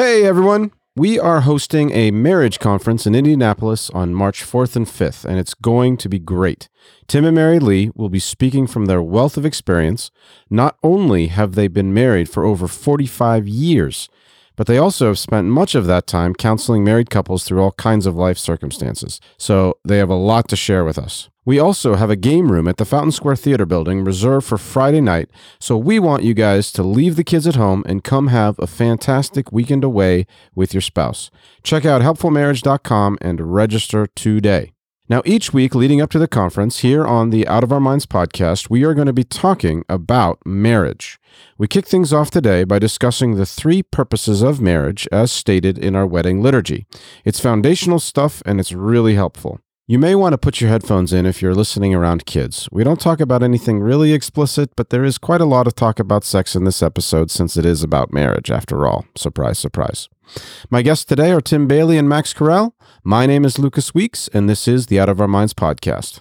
Hey everyone! We are hosting a marriage conference in Indianapolis on March 4th and 5th, and it's going to be great. Tim and Mary Lee will be speaking from their wealth of experience. Not only have they been married for over 45 years, but they also have spent much of that time counseling married couples through all kinds of life circumstances. So they have a lot to share with us. We also have a game room at the Fountain Square Theater building reserved for Friday night, so we want you guys to leave the kids at home and come have a fantastic weekend away with your spouse. Check out helpfulmarriage.com and register today. Now, each week leading up to the conference, here on the Out of Our Minds podcast, we are going to be talking about marriage. We kick things off today by discussing the three purposes of marriage as stated in our wedding liturgy. It's foundational stuff and it's really helpful. You may want to put your headphones in if you're listening around kids. We don't talk about anything really explicit, but there is quite a lot of talk about sex in this episode since it is about marriage, after all. Surprise, surprise. My guests today are Tim Bayly and Max Carell. My name is Lucas Weeks, and this is the Out of Our Minds podcast.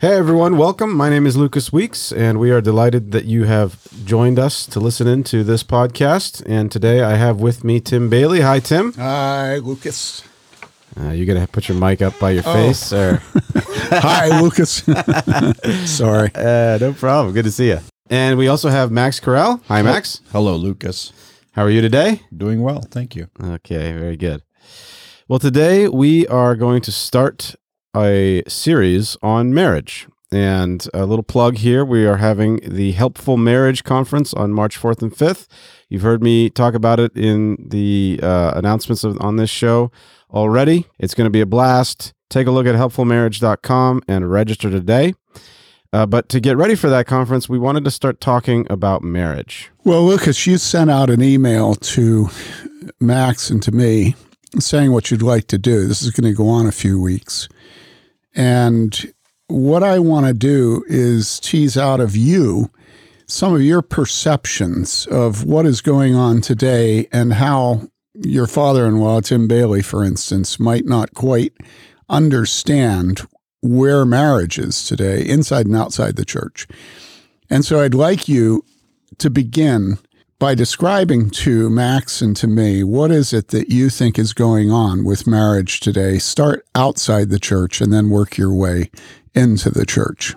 Hey everyone, welcome. My name is Lucas Weeks, and we are delighted that you have joined us to listen into this podcast. And today I have with me Tim Bayly. Hi, Tim. Hi, Lucas. Uh, you gonna put your mic up by your Oh. face, or Hi, Lucas. Sorry. uh, no problem. Good to see you. And we also have Max Corral. Hi, Max. Hello, Lucas. How are you today? Doing well, thank you. Okay, very good. Well, today we are going to start a series on marriage. And a little plug here we are having the Helpful Marriage Conference on March 4th and 5th. You've heard me talk about it in the uh, announcements of, on this show already. It's going to be a blast. Take a look at helpfulmarriage.com and register today. Uh, but to get ready for that conference, we wanted to start talking about marriage. Well, Lucas, you sent out an email to Max and to me saying what you'd like to do. This is going to go on a few weeks. And what I want to do is tease out of you some of your perceptions of what is going on today and how your father in law, Tim Bayly, for instance, might not quite understand where marriage is today, inside and outside the church. And so I'd like you to begin by describing to Max and to me what is it that you think is going on with marriage today. Start outside the church and then work your way into the church.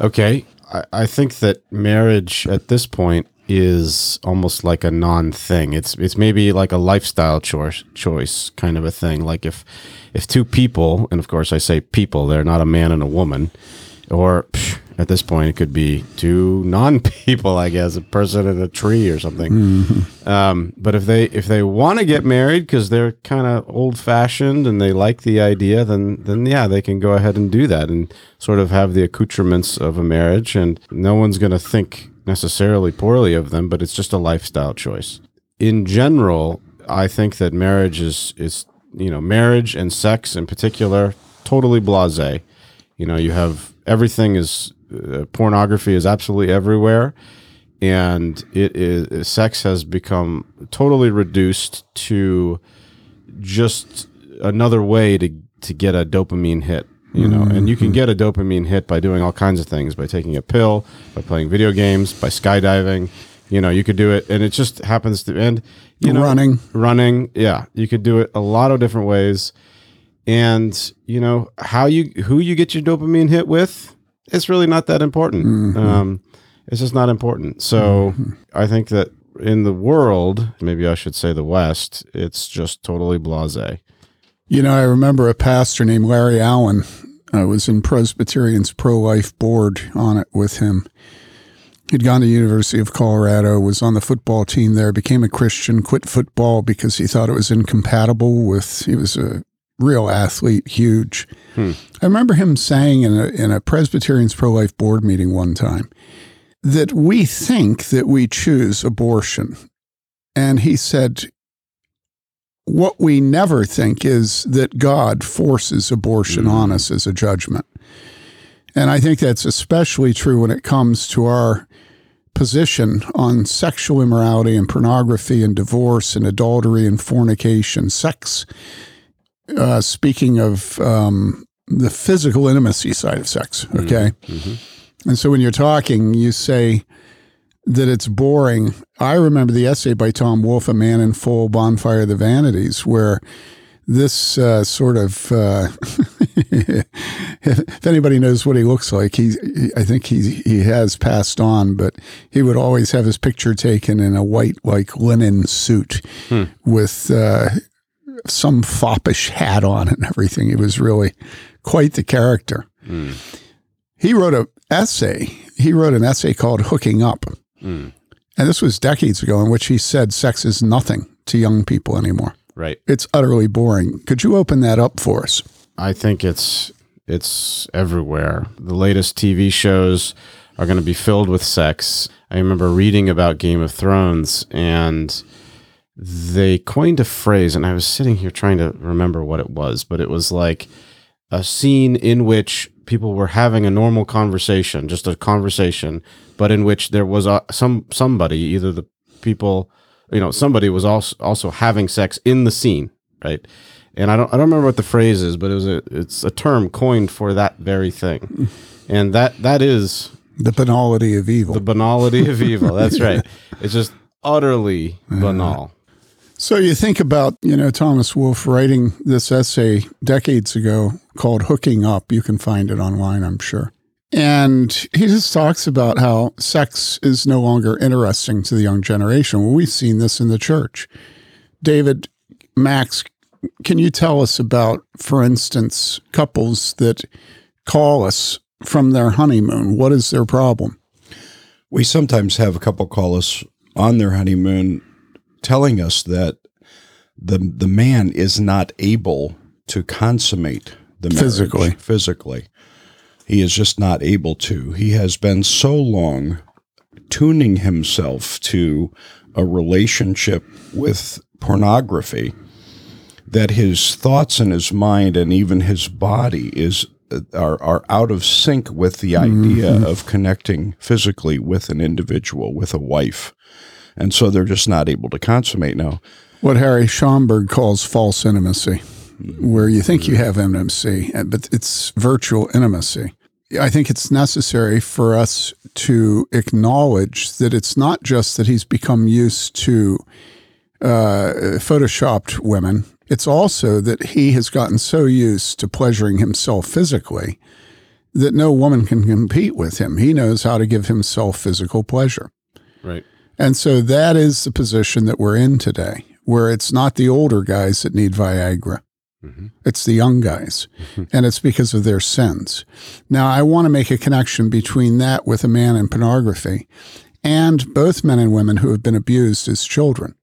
Okay. I, I think that marriage at this point is almost like a non thing. It's it's maybe like a lifestyle choice choice kind of a thing. Like if if two people, and of course I say people, they're not a man and a woman, or psh, at this point it could be two non people, I guess, a person and a tree or something. Um, but if they if they want to get married because they're kind of old fashioned and they like the idea, then then yeah, they can go ahead and do that and sort of have the accoutrements of a marriage, and no one's going to think necessarily poorly of them, but it's just a lifestyle choice. In general, I think that marriage is is you know marriage and sex in particular totally blasé. You know, you have everything is uh, pornography is absolutely everywhere and it is sex has become totally reduced to just another way to to get a dopamine hit you know? And you can get a dopamine hit by doing all kinds of things by taking a pill by playing video games by skydiving you know? You could do it and it just happens to end you know Running. running yeah. You could do it a lot of different ways. And you know how you who you get your dopamine hit with it's really not that important um, it's just not important so i think that in the world maybe i should say the west it's just totally blasé You know, I remember a pastor named Larry Allen. I was in Presbyterian's pro life board on it with him. He'd gone to University of Colorado, was on the football team there, became a Christian, quit football because he thought it was incompatible with. He was a real athlete, huge. Hmm. I remember him saying in a in a Presbyterian's pro life board meeting one time that we think that we choose abortion, and he said what we never think is that God forces abortion hmm. on us as a judgment. And I think that's especially true when it comes to our position on sexual immorality and pornography and divorce and adultery and fornication, sex. Uh, speaking of um, the physical intimacy side of sex, okay? Mm-hmm. And so when you're talking, you say that it's boring. I remember the essay by Tom Wolfe, A Man in Full Bonfire of the Vanities, where this uh, sort of uh, if anybody knows what he looks like he, he, i think he he has passed on but he would always have his picture taken in a white like linen suit hmm. with uh, some foppish hat on and everything he was really quite the character hmm. he wrote a essay he wrote an essay called hooking up hmm. and this was decades ago in which he said sex is nothing to young people anymore Right. It's utterly boring. Could you open that up for us? I think it's it's everywhere. The latest TV shows are going to be filled with sex. I remember reading about Game of Thrones and they coined a phrase and I was sitting here trying to remember what it was, but it was like a scene in which people were having a normal conversation, just a conversation, but in which there was a, some somebody, either the people you know somebody was also also having sex in the scene, right? And I don't I don't remember what the phrase is, but it was a it's a term coined for that very thing, and that that is the banality of evil. The banality of evil. That's right. It's just utterly banal. So you think about, you know, Thomas Wolfe writing this essay decades ago called Hooking Up. You can find it online, I'm sure. And he just talks about how sex is no longer interesting to the young generation. Well, we've seen this in the church. David, Max, can you tell us about, for instance, couples that call us from their honeymoon? What is their problem? We sometimes have a couple call us on their honeymoon telling us that the the man is not able to consummate the marriage physically physically he is just not able to. He has been so long tuning himself to a relationship with pornography that his thoughts and his mind and even his body is are are out of sync with the idea mm-hmm. of connecting physically with an individual with a wife and so they're just not able to consummate now what Harry Schaumburg calls false intimacy where you think you have intimacy, but it's virtual intimacy. I think it's necessary for us to acknowledge that it's not just that he's become used to uh, photoshopped women. It's also that he has gotten so used to pleasuring himself physically that no woman can compete with him. He knows how to give himself physical pleasure. Right. And so that is the position that we're in today, where it's not the older guys that need Viagra. Mm-hmm. It's the young guys, mm-hmm. and it's because of their sins. Now, I want to make a connection between that with a man in pornography and both men and women who have been abused as children.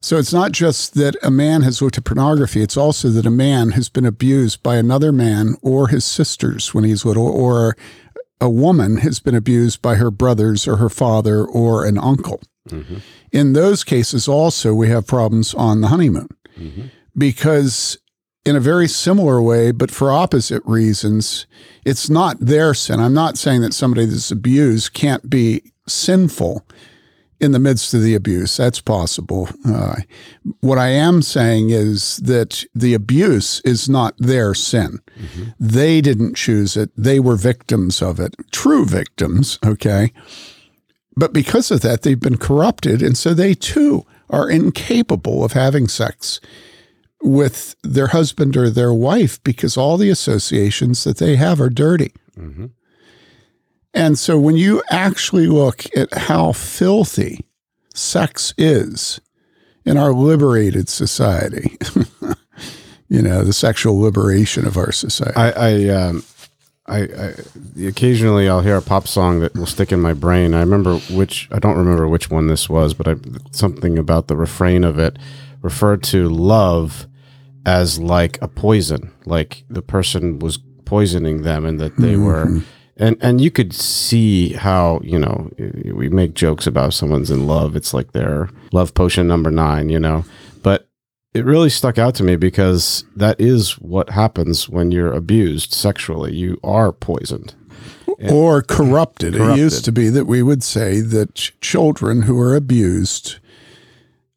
So it's not just that a man has looked at pornography, it's also that a man has been abused by another man or his sisters when he's little, or a woman has been abused by her brothers or her father or an uncle. Mm-hmm. In those cases, also, we have problems on the honeymoon. Mm-hmm because in a very similar way, but for opposite reasons, it's not their sin. I'm not saying that somebody that's abused can't be sinful in the midst of the abuse. That's possible. Uh, what I am saying is that the abuse is not their sin. Mm-hmm. They didn't choose it, they were victims of it, true victims, okay? But because of that, they've been corrupted. And so they too are incapable of having sex with their husband or their wife because all the associations that they have are dirty. Mm-hmm. And so when you actually look at how filthy sex is in our liberated society, you know, the sexual liberation of our society. I, I, um, I, I, occasionally I'll hear a pop song that will stick in my brain. I remember which I don't remember which one this was, but I, something about the refrain of it referred to love as like a poison, like the person was poisoning them and that they mm-hmm. were and and you could see how you know we make jokes about someone's in love. It's like their love potion number 9 you know? But it really stuck out to me because that is what happens when you're abused sexually. You are poisoned. Or corrupted. It used to be that we would say that ch- children who are abused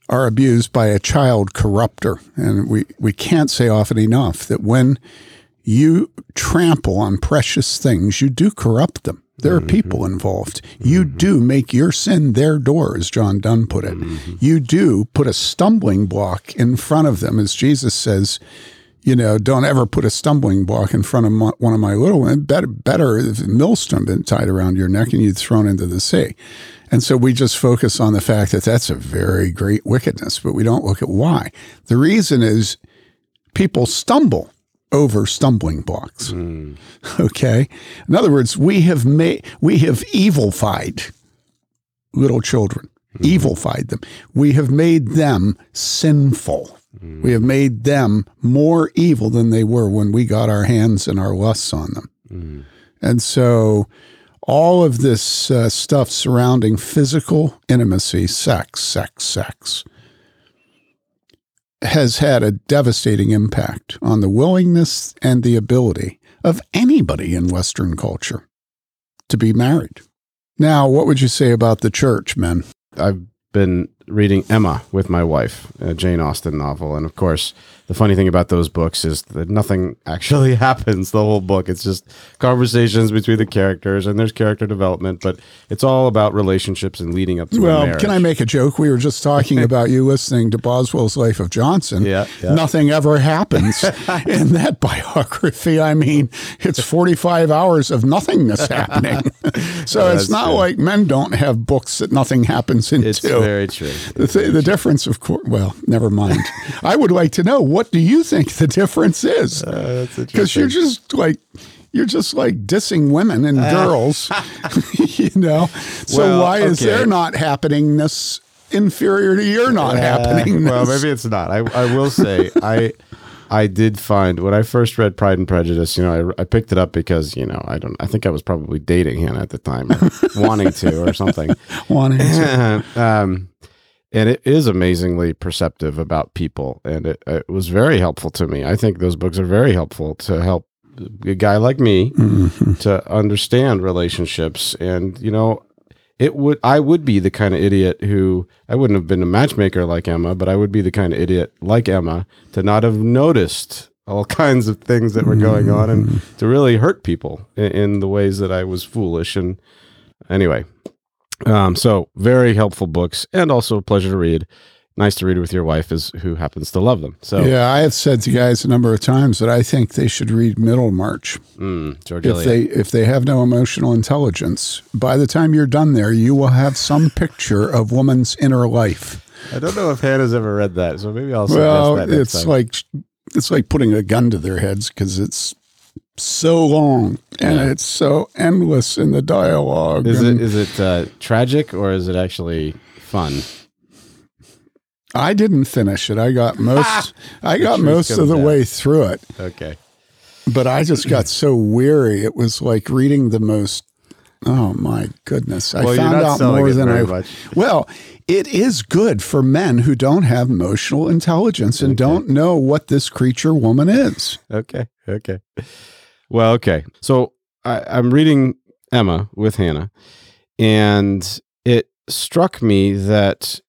are abused by a child corrupter. And we, we can't say often enough that when you trample on precious things, you do corrupt them. There are mm-hmm. people involved. You mm-hmm. do make your sin their door, as John Donne put it. Mm-hmm. You do put a stumbling block in front of them, as Jesus says, you know, don't ever put a stumbling block in front of my, one of my little ones. Better, better if a millstone been tied around your neck and you'd thrown into the sea. And so we just focus on the fact that that's a very great wickedness, but we don't look at why. The reason is people stumble over stumbling blocks. Hmm. Okay. In other words, we have made we have evilfied little children, hmm. evilfied them. We have made them sinful. Hmm. We have made them more evil than they were when we got our hands and our lusts on them. And so all of this uh, stuff surrounding physical intimacy, sex, sex, sex, has had a devastating impact on the willingness and the ability of anybody in Western culture to be married. Now, what would you say about the church, men? I've been reading Emma with my wife, a Jane Austen novel, and of course, the funny thing about those books is that nothing actually happens the whole book. It's just conversations between the characters, and there's character development, but it's all about relationships and leading up to Well, can I make a joke? We were just talking about you listening to Boswell's Life of Johnson. Yeah, yeah. Nothing ever happens in that biography. I mean, it's 45 hours of nothingness happening. so it's not true. like men don't have books that nothing happens into. It's very true. The, th- the difference, of course, well, never mind. I would like to know what do you think the difference is? Uh, Because you're just like you're just like dissing women and girls, you know. So Well, why is there their not happeningness inferior to your not happening? Well, maybe it's not. I, I will say I I did find when I first read Pride and Prejudice, you know, I, I picked it up because you know I don't I think I was probably dating Hannah at the time, or wanting to or something. Wanting to- um, and it is amazingly perceptive about people, and it, it was very helpful to me. I think those books are very helpful to help a guy like me Mhm. to understand relationships and you know it would i would be the kind of idiot who i wouldn't have been a matchmaker like emma but i would be the kind of idiot like emma to not have noticed all kinds of things that were going on and to really hurt people in, in the ways that i was foolish and anyway um, so very helpful books and also a pleasure to read nice to read with your wife is who happens to love them so Yeah, I have said to guys a number of times that I think they should read Middlemarch. mm, George If Eliot. they if they have no emotional intelligence, by the time you're done there, you will have some picture of woman's inner life. i don't know if hannah's ever read that so maybe i'll Well, it's time. like it's like putting a gun to their heads because it's so long and Yeah. it's so endless in the dialogue. Is and it is it uh, tragic or is it actually fun? I didn't finish it. I got most. I got most of the out. way through it, Okay. but I just got so weary. It was like reading the most. Oh my goodness! I Well, found out more than I. much. Well, it is good for men who don't have emotional intelligence and don't know what this creature woman is. Okay. Okay. Well, okay. So I, I'm reading Emma with Hannah, and it struck me that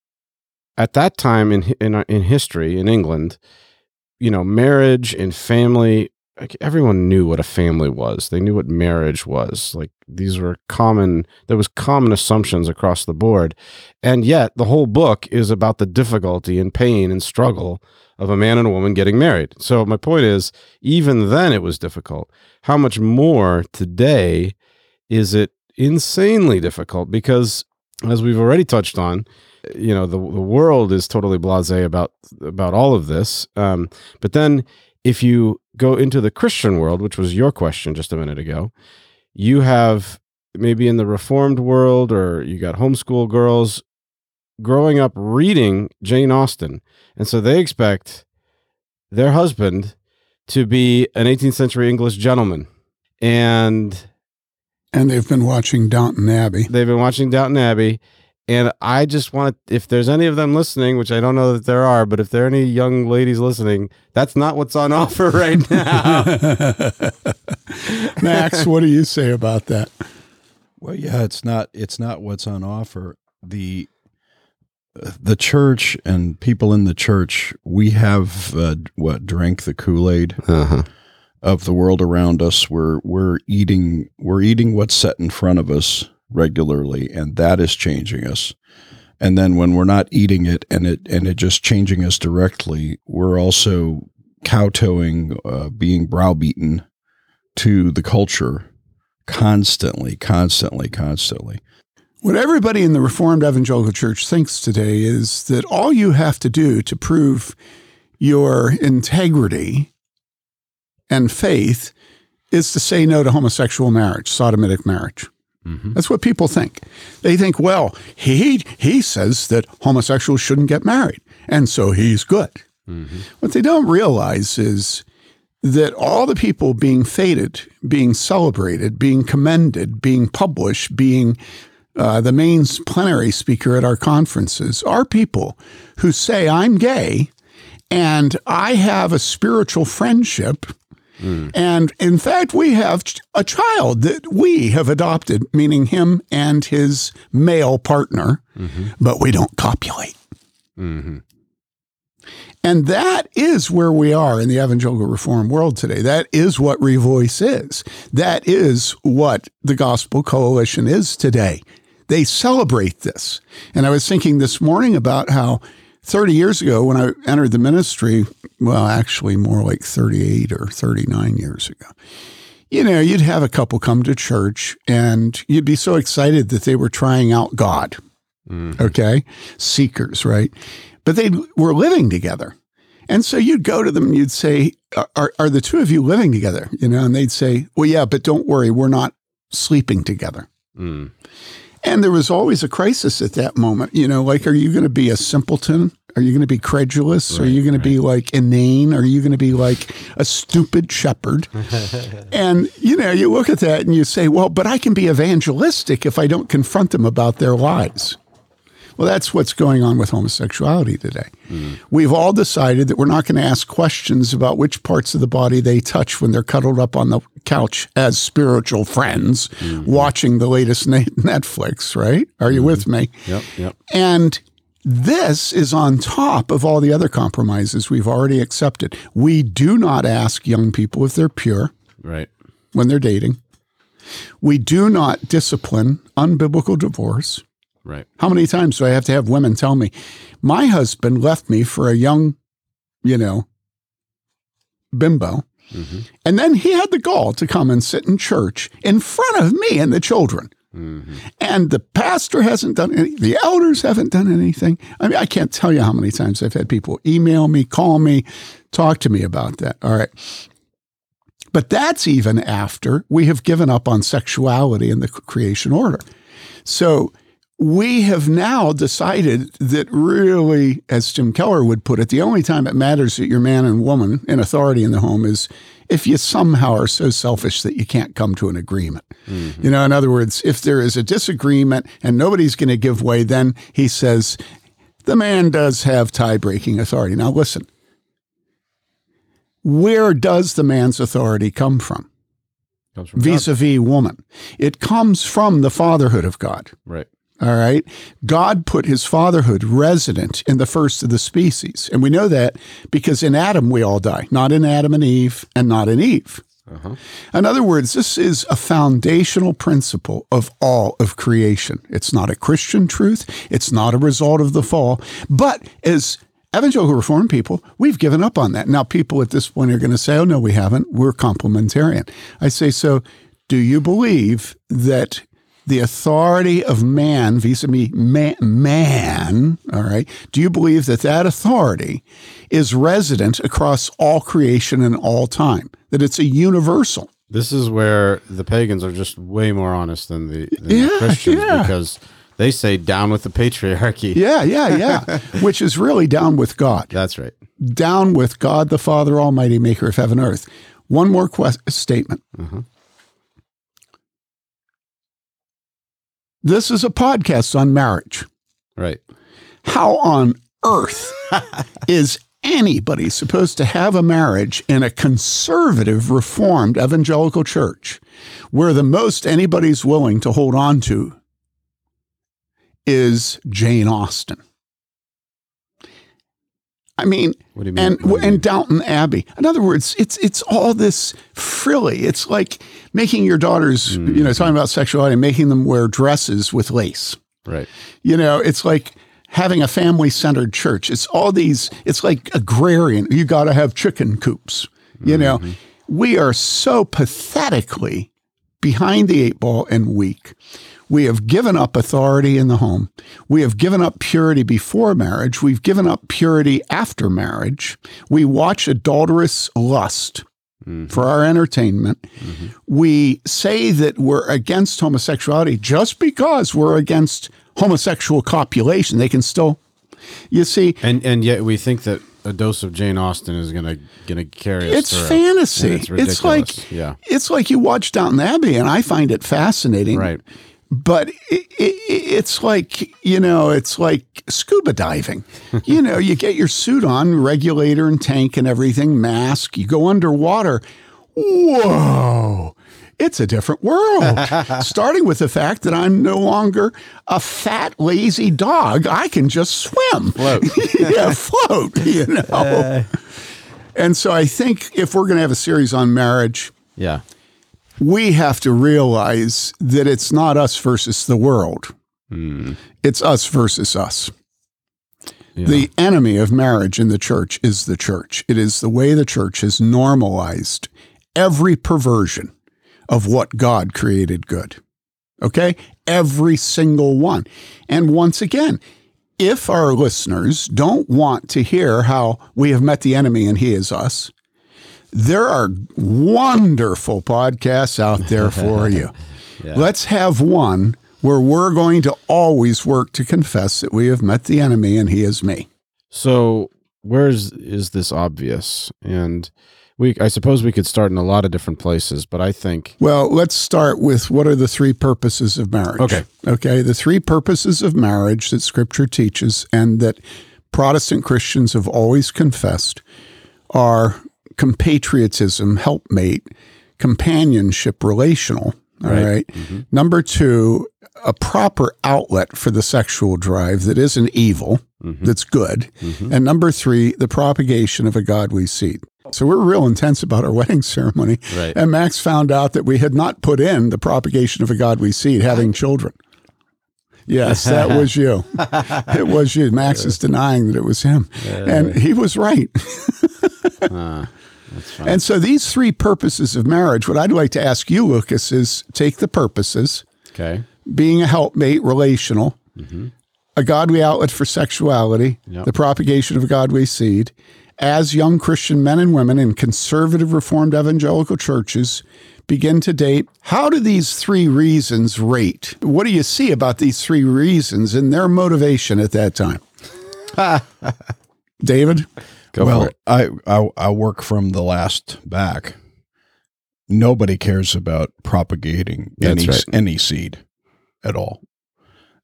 at that time in in uh, in history in England, you know, marriage and family. Like everyone knew what a family was. They knew what marriage was. Like these were common. There was common assumptions across the board, and yet the whole book is about the difficulty and pain and struggle of a man and a woman getting married. So my point is, even then it was difficult. How much more today is it insanely difficult? Because as we've already touched on, you know the the world is totally blasé about about all of this. Um, but then if you go into the Christian world, which was your question just a minute ago, you have maybe in the reformed world or you got homeschool girls growing up reading Jane Austen. And so they expect their husband to be an 18th century English gentleman. And And they've been watching Downton Abbey. they've been watching Downton Abbey and I just want if there's any of them listening, which I don't know that there are, but if there are any young ladies listening, that's not what's on offer right now. Max, what do you say about that? Well, yeah, it's not it's not what's on offer. The the church and people in the church, we have uh, what drank the Kool Aid uh-huh. of the world around us. We're we're eating we're eating what's set in front of us regularly, and that is changing us. And then when we're not eating it and it and it just changing us directly, we're also kowtowing, uh, being browbeaten to the culture constantly, constantly, constantly. What everybody in the Reformed Evangelical Church thinks today is that all you have to do to prove your integrity and faith is to say no to homosexual marriage, sodomitic marriage. Mm-hmm. That's what people think. They think, well, he he says that homosexuals shouldn't get married, and so he's good. Mm-hmm. What they don't realize is that all the people being feted, being celebrated, being commended, being published, being uh, the main plenary speaker at our conferences are people who say, I'm gay and I have a spiritual friendship. Mm. And in fact, we have a child that we have adopted, meaning him and his male partner, mm-hmm. but we don't copulate. Mm-hmm. And that is where we are in the evangelical reform world today. That is what Revoice is. That is what the Gospel Coalition is today. They celebrate this. And I was thinking this morning about how 30 years ago, when I entered the ministry, well, actually more like 38 or 39 years ago, you know, you'd have a couple come to church and you'd be so excited that they were trying out God. Mm-hmm. Okay. Seekers, right? But they were living together. And so you'd go to them and you'd say, are, are the two of you living together? You know, and they'd say, well, yeah, but don't worry, we're not sleeping together. Mm. And there was always a crisis at that moment. You know, like, are you going to be a simpleton? Are you going to be credulous? Right, are you going right. to be like inane? Are you going to be like a stupid shepherd? and, you know, you look at that and you say, well, but I can be evangelistic if I don't confront them about their lies. Well, that's what's going on with homosexuality today. Mm. We've all decided that we're not going to ask questions about which parts of the body they touch when they're cuddled up on the couch as spiritual friends mm-hmm. watching the latest Netflix, right? Are you mm-hmm. with me? Yep, yep. And this is on top of all the other compromises we've already accepted. We do not ask young people if they're pure. Right. When they're dating. We do not discipline unbiblical divorce. Right. How many times do I have to have women tell me, my husband left me for a young, you know, bimbo. Mm-hmm. And then he had the gall to come and sit in church in front of me and the children. Mm-hmm. And the pastor hasn't done any, the elders haven't done anything. I mean, I can't tell you how many times I've had people email me, call me, talk to me about that. All right. But that's even after we have given up on sexuality in the creation order. So we have now decided that really, as Tim Keller would put it, the only time it matters that you're man and woman in authority in the home is if you somehow are so selfish that you can't come to an agreement. Mm-hmm. You know, in other words, if there is a disagreement and nobody's going to give way, then he says the man does have tie breaking authority. Now, listen, where does the man's authority come from? Vis a vis woman. It comes from the fatherhood of God. Right. All right. God put his fatherhood resident in the first of the species. And we know that because in Adam we all die, not in Adam and Eve and not in Eve. Uh-huh. In other words, this is a foundational principle of all of creation. It's not a Christian truth, it's not a result of the fall. But as evangelical reform people, we've given up on that. Now, people at this point are going to say, oh, no, we haven't. We're complementarian. I say, so do you believe that the authority of man vis-a-vis man, man, all right, do you believe that that authority is resident across all creation and all time, that it's a universal? This is where the pagans are just way more honest than the, than yeah, the Christians yeah. because they say down with the patriarchy. Yeah, yeah, yeah. Which is really down with God. That's right. Down with God the Father Almighty, maker of heaven and earth. One more quest- statement. Uh-huh. This is a podcast on marriage. Right. How on earth is anybody supposed to have a marriage in a conservative, reformed evangelical church where the most anybody's willing to hold on to is Jane Austen? I mean, What do you mean? and do you mean? and Downton Abbey. In other words, it's it's all this frilly. It's like making your daughters, you Mm. know, talking about sexuality, making them wear dresses with lace. right. You know, it's like having a family centered church. It's all these, it's like agrarian. You got to have chicken coops. You know, we are so pathetically behind the eight ball and weak. We have given up authority in the home. We have given up purity before marriage. We've given up purity after marriage. We watch adulterous lust mm-hmm. for our entertainment. Mm-hmm. We say that we're against homosexuality just because we're against homosexual copulation. They can still, you see, And and yet we think that a dose of Jane Austen is gonna gonna carry us it's through. fantasy. It's, It's like yeah. it's like you watch Downton Abbey, and I find it fascinating. Right. But it, it, it's like you know it's like scuba diving. You know you get your suit on regulator and tank and everything mask you go underwater. Whoa it's a different world. Starting with the fact that i'm no longer a fat lazy dog i can just swim. Float. yeah float you know? Uh. And so i think if we're going to have a series on marriage Yeah. We have to realize that it's not us versus the world. Hmm. It's us versus us. Yeah. The enemy of marriage in the church is the church. It is the way the church has normalized every perversion of what God created good. Okay? Every single one. And once again, if our listeners don't want to hear how we have met the enemy and he is us, there are wonderful podcasts out there for you. Let's have one where we're going to always work to confess that we have met the enemy and he is me. So where is is this obvious? And we I suppose we could start in a lot of different places, but I think Well, let's start with what are the three purposes of marriage? Okay. Okay. The three purposes of marriage that scripture teaches and that Protestant Christians have always confessed are compatriotism, helpmate, companionship, relational. All Right. right. Mm-hmm. Number two, a proper outlet for the sexual drive that isn't evil, mm-hmm. that's good. Mm-hmm. And number three, the propagation of a godly seed. So we're real intense about our wedding ceremony. Right. And Max found out that we had not put in the propagation of a godly seed, having children. Yes, that was you. It was you. Max is denying that it was him. And he was right. that's And so these three purposes of marriage, what I'd like to ask you, Lucas, is take the purposes, Okay. being a helpmate, relational, mm-hmm. a godly outlet for sexuality, Yep. the propagation of a godly seed, as young Christian men and women in conservative Reformed evangelical churches begin to date, how do these three reasons rate? What do you see about these three reasons and their motivation at that time? David? Go well. I, I I work from the last back. Nobody cares about propagating That's any right. any seed at all.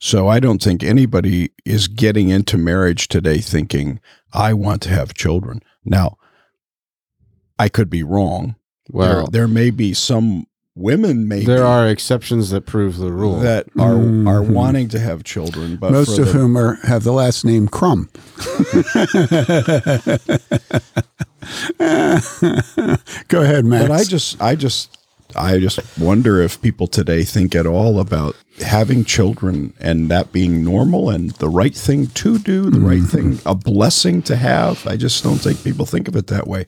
So I don't think anybody is getting into marriage today thinking I want to have children. Now, I could be wrong. Well, there, there may be some women maybe there are exceptions that prove the rule. that are are Mhm. wanting to have children, but Most of the- whom are have the last name Crumb. Go ahead, Max. But I just, I just, I just wonder if people today think at all about having children and that being normal and the right thing to do, the right mm-hmm. thing, a blessing to have. I just don't think people think of it that way.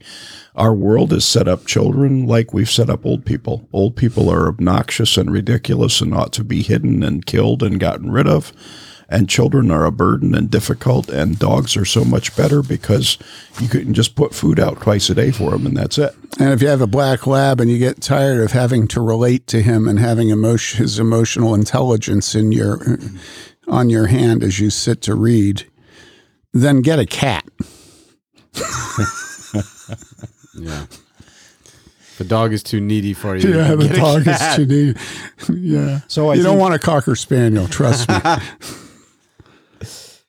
Our world is set up children like we've set up old people. Old people are obnoxious and ridiculous and ought to be hidden and killed and gotten rid of. And children are a burden and difficult, and dogs are so much better because you can just put food out twice a day for them, and that's it. and if you have a black lab and you get tired of having to relate to him and having emotion, his emotional intelligence in your on your hand as you sit to read, then get a cat. yeah. The dog is too needy for you. Yeah, the dog is too neat. Yeah. So I you don't want a cocker spaniel, trust me.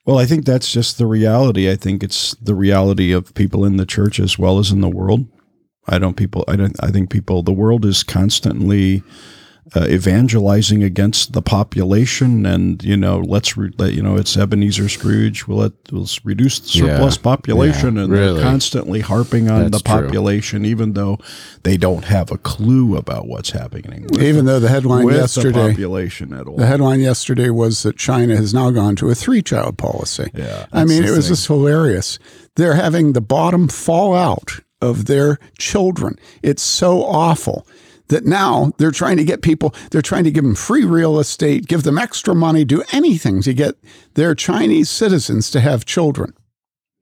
Well, I think that's just the reality. I think it's the reality of people in the church as well as in the world. I don't people. I don't. I think people. The world is constantly uh, evangelizing against the population, and you know, let's re, let, you know, it's Ebenezer Scrooge. We'll let let's reduce the surplus Yeah. population, Yeah, and really. they're constantly harping on That's the true. population, even though they don't have a clue about what's happening. With, Even though the headline with the yesterday, population at all. the headline yesterday was that China has now gone to a three-child policy. Yeah, I mean, it was thing. just hilarious. They're having the bottom fall out of their children. It's so awful that now they're trying to get people, they're trying to give them free real estate, give them extra money, do anything to get their Chinese citizens to have children.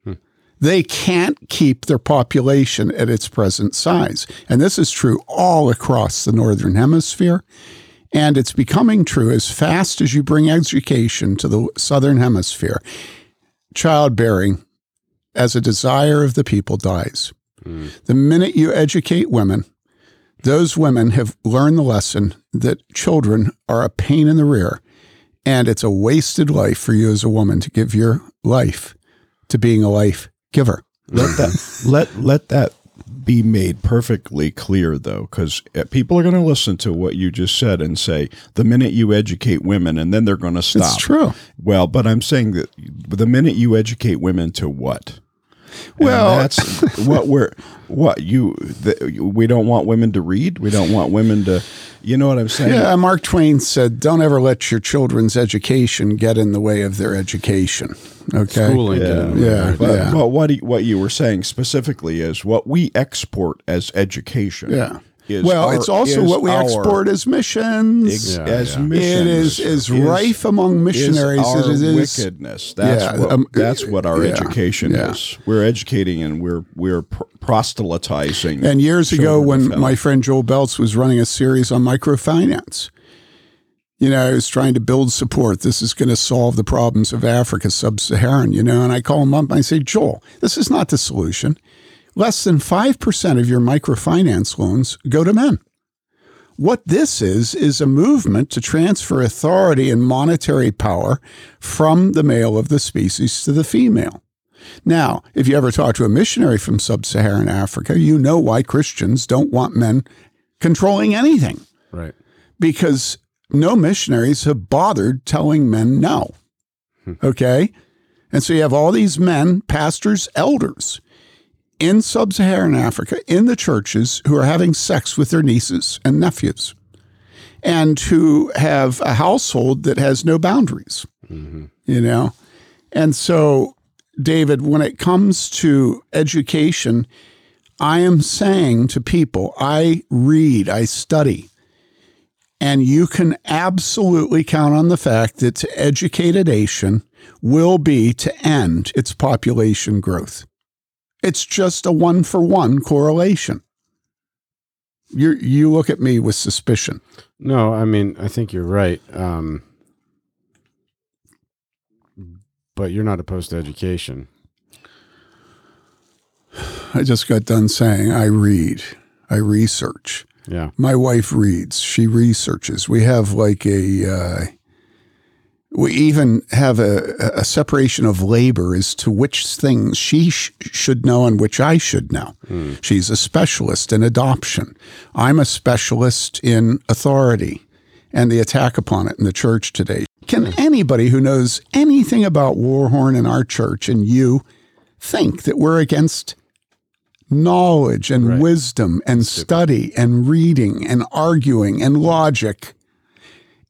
Hmm. They can't keep their population at its present size. And this is true all across the Northern Hemisphere. And it's becoming true as fast as you bring education to the Southern Hemisphere. Childbearing, as a desire of the people, dies. Hmm. The minute you educate women, those women have learned the lesson that children are a pain in the rear. And it's a wasted life for you as a woman to give your life to being a life giver. let that let let that be made perfectly clear though because uh, people are going to listen to what you just said and say the minute you educate women and then they're going to stop It's true. well but i'm saying that the minute you educate women to what And Well- that's what we're what you the, we don't want women to read we don't want women to you know what i'm saying Yeah, Mark Twain said, "Don't ever let your children's education get in the way of their education." Okay. Schooling. Yeah, Yeah, But, yeah. but what he, what you were saying specifically is what we export as education. Yeah. Is Well, our- it's also what we our export as missions. ex- Yeah, as yeah. missions. It is is rife among missionaries. Is our it is wickedness. That's Yeah, what um, that's what our yeah, education yeah. is. We're educating and we're we're proselytizing. And years ago, when of my friend Joel Belz was running a series on microfinance, you know, I was trying to build support. This is going to solve the problems of Africa, sub Saharan, you know, and I call him up and I say, Joel, this is not the solution. Less than 5% of your microfinance loans go to men. What this is, is a movement to transfer authority and monetary power from the male of the species to the female. Now, if you ever talk to a missionary from sub Saharan Africa, you know why Christians don't want men controlling anything Right. because no missionaries have bothered telling men no. Hmm. Okay? And so you have all these men, pastors, elders in sub Saharan Africa, in the churches, who are having sex with their nieces and nephews and who have a household that has no boundaries, mm-hmm. you know? And so, David, when it comes to education, I am saying to people, I read, I study. And you can absolutely count on the fact that to educate a nation will be to end its population growth. It's just a one for one correlation. You you look at me with suspicion. No, I mean, I think you're right. Um, but you're not opposed to education. I just got done saying I read, I research. Yeah. My wife reads, she researches. We have like a, uh, we even have a, a separation of labor as to which things she sh- should know and which I should know. Hmm. She's a specialist in adoption. I'm a specialist in authority and the attack upon it in the church today. Can hmm. anybody who knows anything about Warhorn in our church and you think that we're against knowledge and Right. wisdom and study and reading and arguing and logic.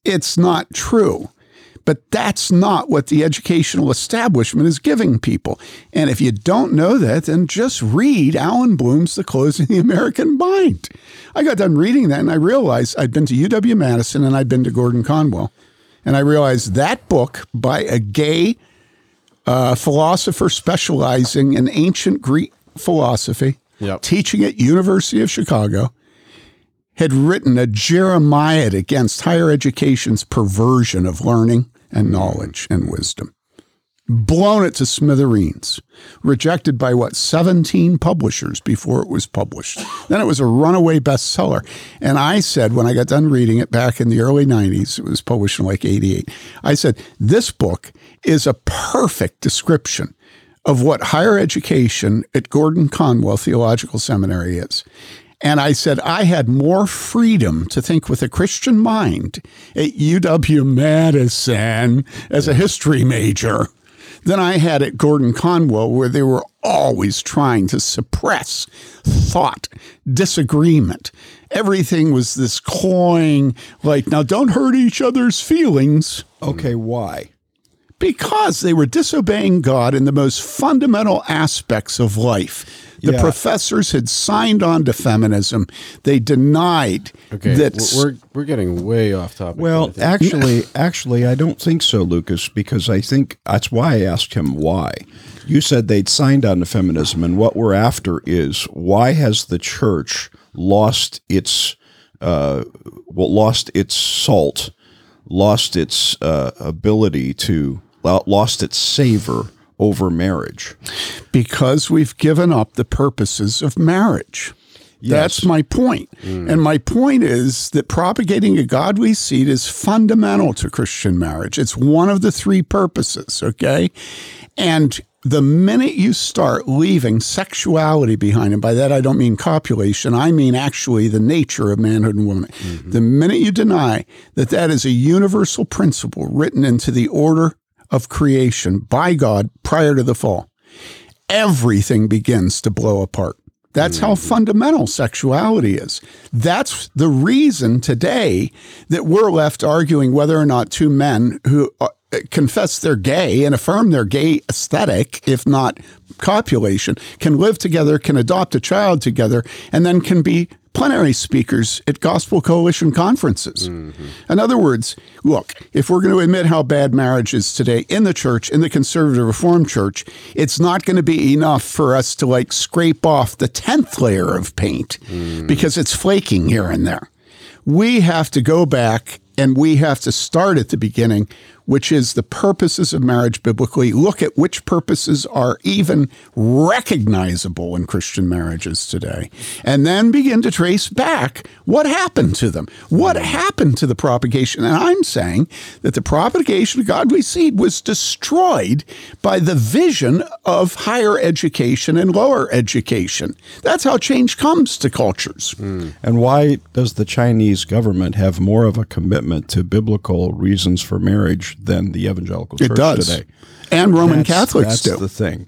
It's not true. But that's not what the educational establishment is giving people. And if you don't know that, then just read Allan Bloom's The Closing the American Mind. I got done reading that and I realized I'd been to UW Madison and I'd been to Gordon Conwell. And I realized that book by a gay uh, philosopher specializing in ancient Greek philosophy, Yep. teaching at University of Chicago, had written a Jeremiah against higher education's perversion of learning and knowledge and wisdom. blown it to smithereens, rejected by what, 17 publishers before it was published. Then it was a runaway bestseller. And I said, when I got done reading it back in the early 90s, it was published in like 88, I said, this book is a perfect description of what higher education at Gordon Conwell Theological Seminary is. And I said, I had more freedom to think with a Christian mind at UW Madison as a history major than I had at Gordon Conwell, where they were always trying to suppress thought, disagreement. Everything was this cloying, like, now don't hurt each other's feelings. Okay, why? Because they were disobeying God in the most fundamental aspects of life. The Yeah. professors had signed on to feminism. They denied Okay, that we're we're getting way off topic. Well, here, I think. actually, actually, I don't think so, Lucas, because I think that's why I asked him why. You said they'd signed on to feminism, and what we're after is why has the church lost its uh, well, lost its salt, lost its uh, ability to lost its savor over marriage. because we've given up the purposes of marriage. That's my point. Mm. And my point is that propagating a godly seed is fundamental to Christian marriage. It's one of the three purposes, okay? And the minute you start leaving sexuality behind, and by that I don't mean copulation, I mean actually the nature of manhood and woman. Mm-hmm. The minute you deny that that is a universal principle written into the order of creation by God prior to the fall, everything begins to blow apart. That's how fundamental sexuality is. That's the reason today that we're left arguing whether or not two men who uh, confess they're gay and affirm their gay aesthetic, if not copulation, can live together, can adopt a child together, and then can be plenary speakers at Gospel Coalition conferences. Mm-hmm. In other words, look, if we're going to admit how bad marriage is today in the church, in the conservative reformed church, it's not going to be enough for us to like scrape off the 10th layer of paint mm. because it's flaking here and there. We have to go back and we have to start at the beginning, which is the purposes of marriage biblically. Look at which purposes are even recognizable in Christian marriages today, and then begin to trace back what happened to them. What mm-hmm. happened to the propagation? And I'm saying that the propagation of godly seed was destroyed by the vision of higher education and lower education. That's how change comes to cultures. Mm. And why does the Chinese government have more of a commitment to biblical reasons for marriage than the evangelical church It does. today? And Roman That's- Catholics that's do. the thing,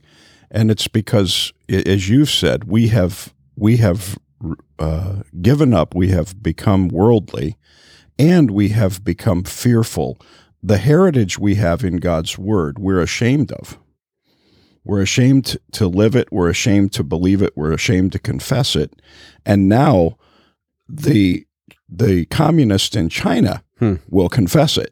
and it's because, as you've said, we have we have uh, given up. We have become worldly, and we have become fearful. The heritage we have in God's Word, we're ashamed of. We're ashamed to live it. We're ashamed to believe it. We're ashamed to confess it. And now, the the communists in China Hmm. will confess it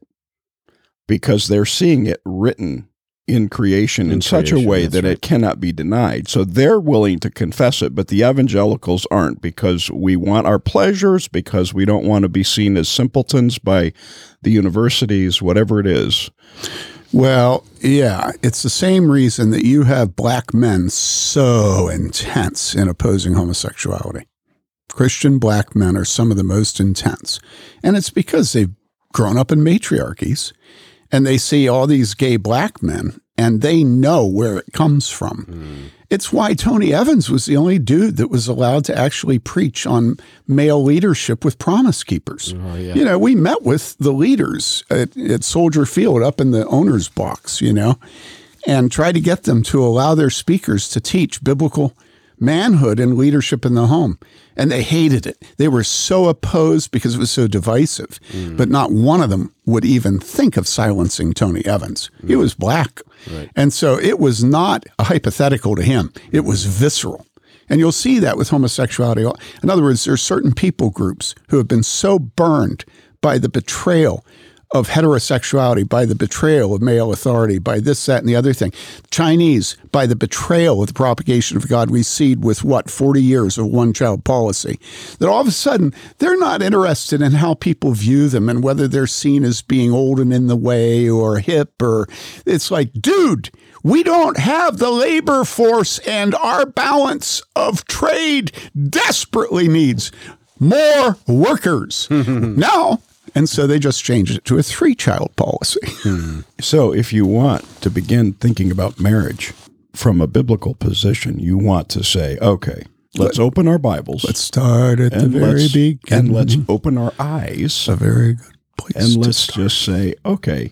because they're seeing it written in creation in, In such a way that right. it cannot be denied. So they're willing to confess it, but the evangelicals aren't because we want our pleasures, because we don't want to be seen as simpletons by the universities, whatever it is. Well, yeah, it's the same reason that you have black men so intense in opposing homosexuality. Christian black men are some of the most intense. And it's because they've grown up in matriarchies and they see all these gay black men and they know where it comes from. Hmm. It's why Tony Evans was the only dude that was allowed to actually preach on male leadership with promise keepers. Oh, you know, we met with the leaders at, at Soldier Field up in the owner's box, you know, and tried to get them to allow their speakers to teach biblical manhood and leadership in the home. And they hated it. They were so opposed because it was so divisive. Mm. But not one of them would even think of silencing Tony Evans. He mm. was black. And so it was not a hypothetical to him, it was visceral. And you'll see that with homosexuality. In other words, there are certain people groups who have been so burned by the betrayal of heterosexuality by the betrayal of male authority, by this, that, and the other thing. Chinese, by the betrayal of the propagation of God, we seed with what, 40 years of one child policy. That all of a sudden, they're not interested in how people view them and whether they're seen as being old and in the way or hip or it's like, dude, we don't have the labor force and our balance of trade desperately needs more workers. now, and so they just changed it to a three child policy. So, if you want to begin thinking about marriage from a biblical position, you want to say, okay, let's open our Bibles. Let's start at the and very let's, beginning. and let's open our eyes a very good place and to let's start. just say, okay,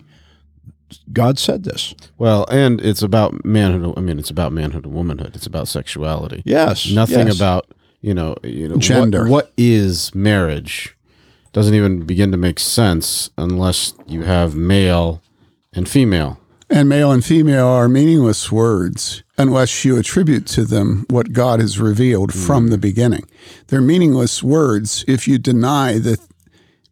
God said this. Well, and it's about manhood. I mean, it's about manhood and womanhood. It's about sexuality. Yes. Nothing yes. about you know you know what- Gender. What, is marriage? Doesn't even begin to make sense unless you have male and female. And male and female are meaningless words unless you attribute to them what God has revealed from hmm. the beginning. They're meaningless words if you deny that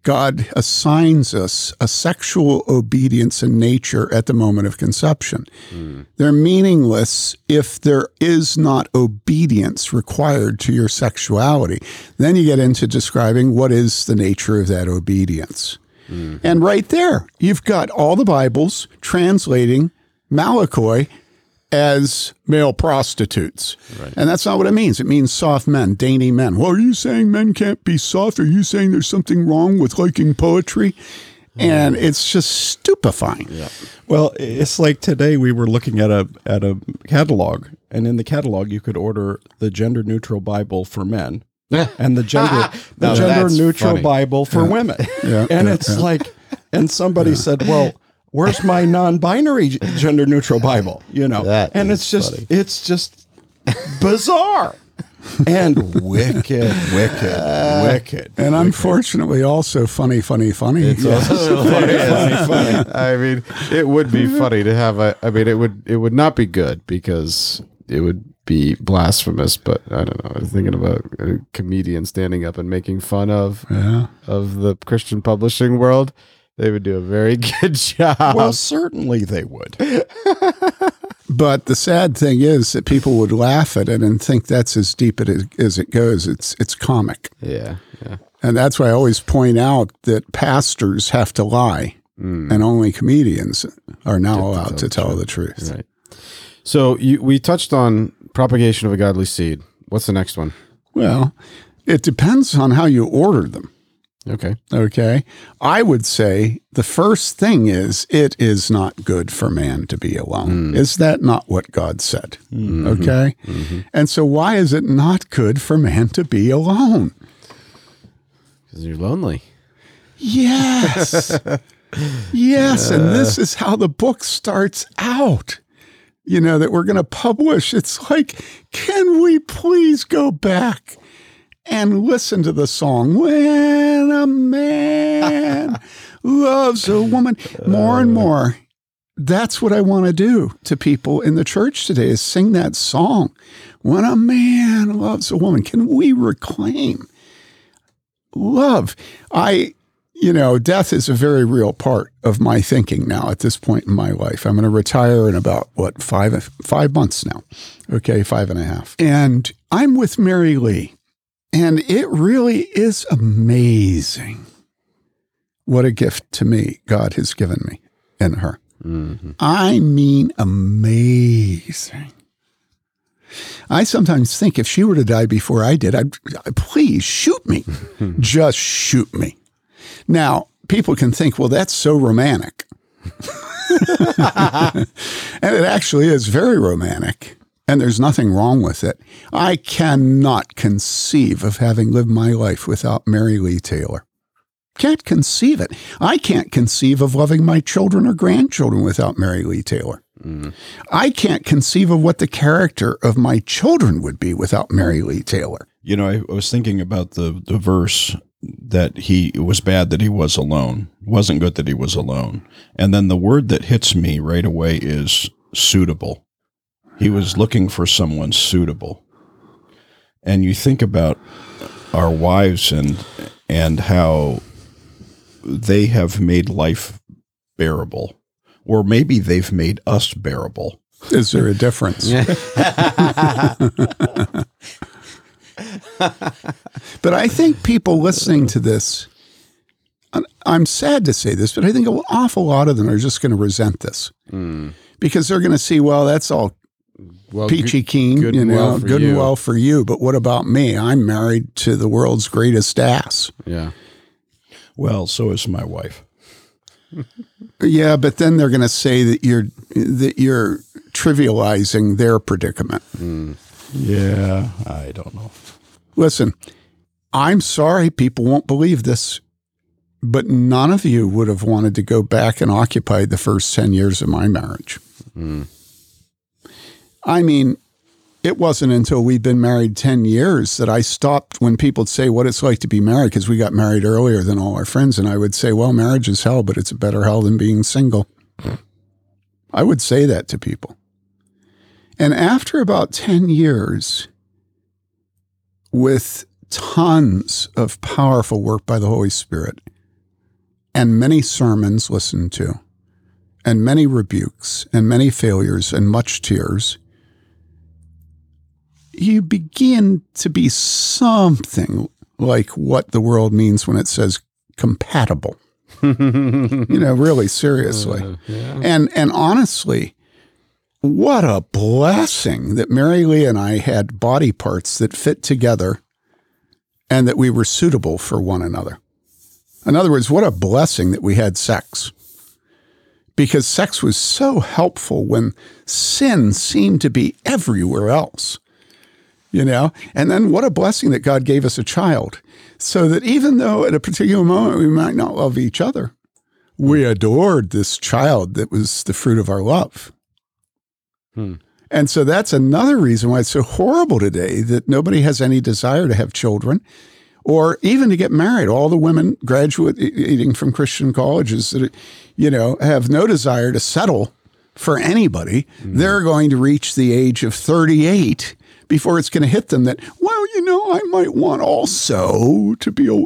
God assigns us a sexual obedience in nature at the moment of conception. Hmm. They're meaningless if there is not obedience required to your sexuality. Then you get into describing what is the nature of that obedience. Hmm. And right there, you've got all the Bibles translating Malakoi as male prostitutes. And that's not what it means. It means soft men, dainty men. Well, are you saying men can't be soft? Are you saying there's something wrong with liking poetry? And hmm. it's just stupefying. Well, it's like today we were looking at a at a catalog, and in the catalog you could order the gender neutral Bible for men and the gender the Now gender neutral funny. Bible for women. Yeah, and yeah, it's like, and somebody said, "Well, where's my non-binary gender neutral Bible?" You know, That and it's just funny. it's just bizarre and wicked, wicked, wicked. And unfortunately, also funny, funny, funny. It's also funny, funny. I mean, it would be funny to have a. I mean, it would it would not be good because it would be blasphemous. But I don't know. I'm thinking about a comedian standing up and making fun of yeah. of the Christian publishing world. They would do a very good job. Well, certainly they would. But the sad thing is that people would laugh at it and think that's as deep it is, as it goes. It's it's comic, yeah, yeah. and that's why I always point out that pastors have to lie, hmm. and only comedians are now allowed to tell the truth. Right. So you, we touched on propagation of a godly seed. What's the next one? Well, it depends on how you order them. Okay. Okay. I would say the first thing is it is not good for man to be alone. Hmm. Is that not what God said? Mm-hmm. Okay. Mm-hmm. And so why is it not good for man to be alone? Because you're lonely. Yes. yes. And this is how the book starts out. You know, that we're going to publish. It's like, can we please go back and listen to the song, When a Man Loves a Woman? More and more. That's what I want to do to people in the church today is sing that song. When a man loves a woman, can we reclaim love? I you know, death is a very real part of my thinking now at this point in my life. I'm going to retire in about what five five months now. Okay, five and a half. And I'm with Mary Lee, and it really is amazing what a gift to me God has given me in her. Mm-hmm. I mean, amazing. I sometimes think if she were to die before I did, I'd please shoot me. Just shoot me. Now, people can think, well, that's so romantic. and it actually is very romantic. And there's nothing wrong with it. I cannot conceive of having lived my life without Mary Lee Taylor. Can't conceive it. I can't conceive of loving my children or grandchildren without Mary Lee Taylor. Mm. I can't conceive of what the character of my children would be without Mary Lee Taylor. You know, I, I was thinking about the the verse that he it was bad that he was alone. It wasn't good that he was alone. And then the word that hits me right away is suitable. He was looking for someone suitable. And you think about our wives and and how they have made life bearable, or maybe they've made us bearable. Is there a difference? but I think people listening to this, I'm sad to say this, but I think an awful lot of them are just going to resent this hmm. because they're going to see, well, that's all well, peachy good- keen, good you and know, well good you. and well for you. But what about me? I'm married to the world's greatest ass. Yeah. Well, so is my wife. Yeah, but then they're going to say that you're that you're trivializing their predicament. Yeah, I don't know. Listen, I'm sorry people won't believe this, but none of you would have wanted to go back and occupy the first 10 years of my marriage. Hmm. I mean, it wasn't until we'd been married 10 years that I stopped when people would say what it's like to be married because we got married earlier than all our friends. And I would say, well, marriage is hell, but it's a better hell than being single. I would say that to people. And after about 10 years, with tons of powerful work by the Holy Spirit and many sermons listened to, and many rebukes, and many failures, and much tears, you begin to be something like what the world means when it says compatible. you know, really seriously. Uh, and and honestly, what a blessing that Mary Lee and I had body parts that fit together and that we were suitable for one another. In other words, what a blessing that we had sex. Because sex was so helpful when sin seemed to be everywhere else. You know, and then what a blessing that God gave us a child so that even though at a particular moment we might not love each other, we hmm. adored this child that was the fruit of our love. Hmm. And so that's another reason why it's so horrible today that nobody has any desire to have children or even to get married. All the women graduating from Christian colleges that, you know, have no desire to settle for anybody. Hmm. They're going to reach the age of 38 before it's going to hit them that, well, you know, I might want also to be a,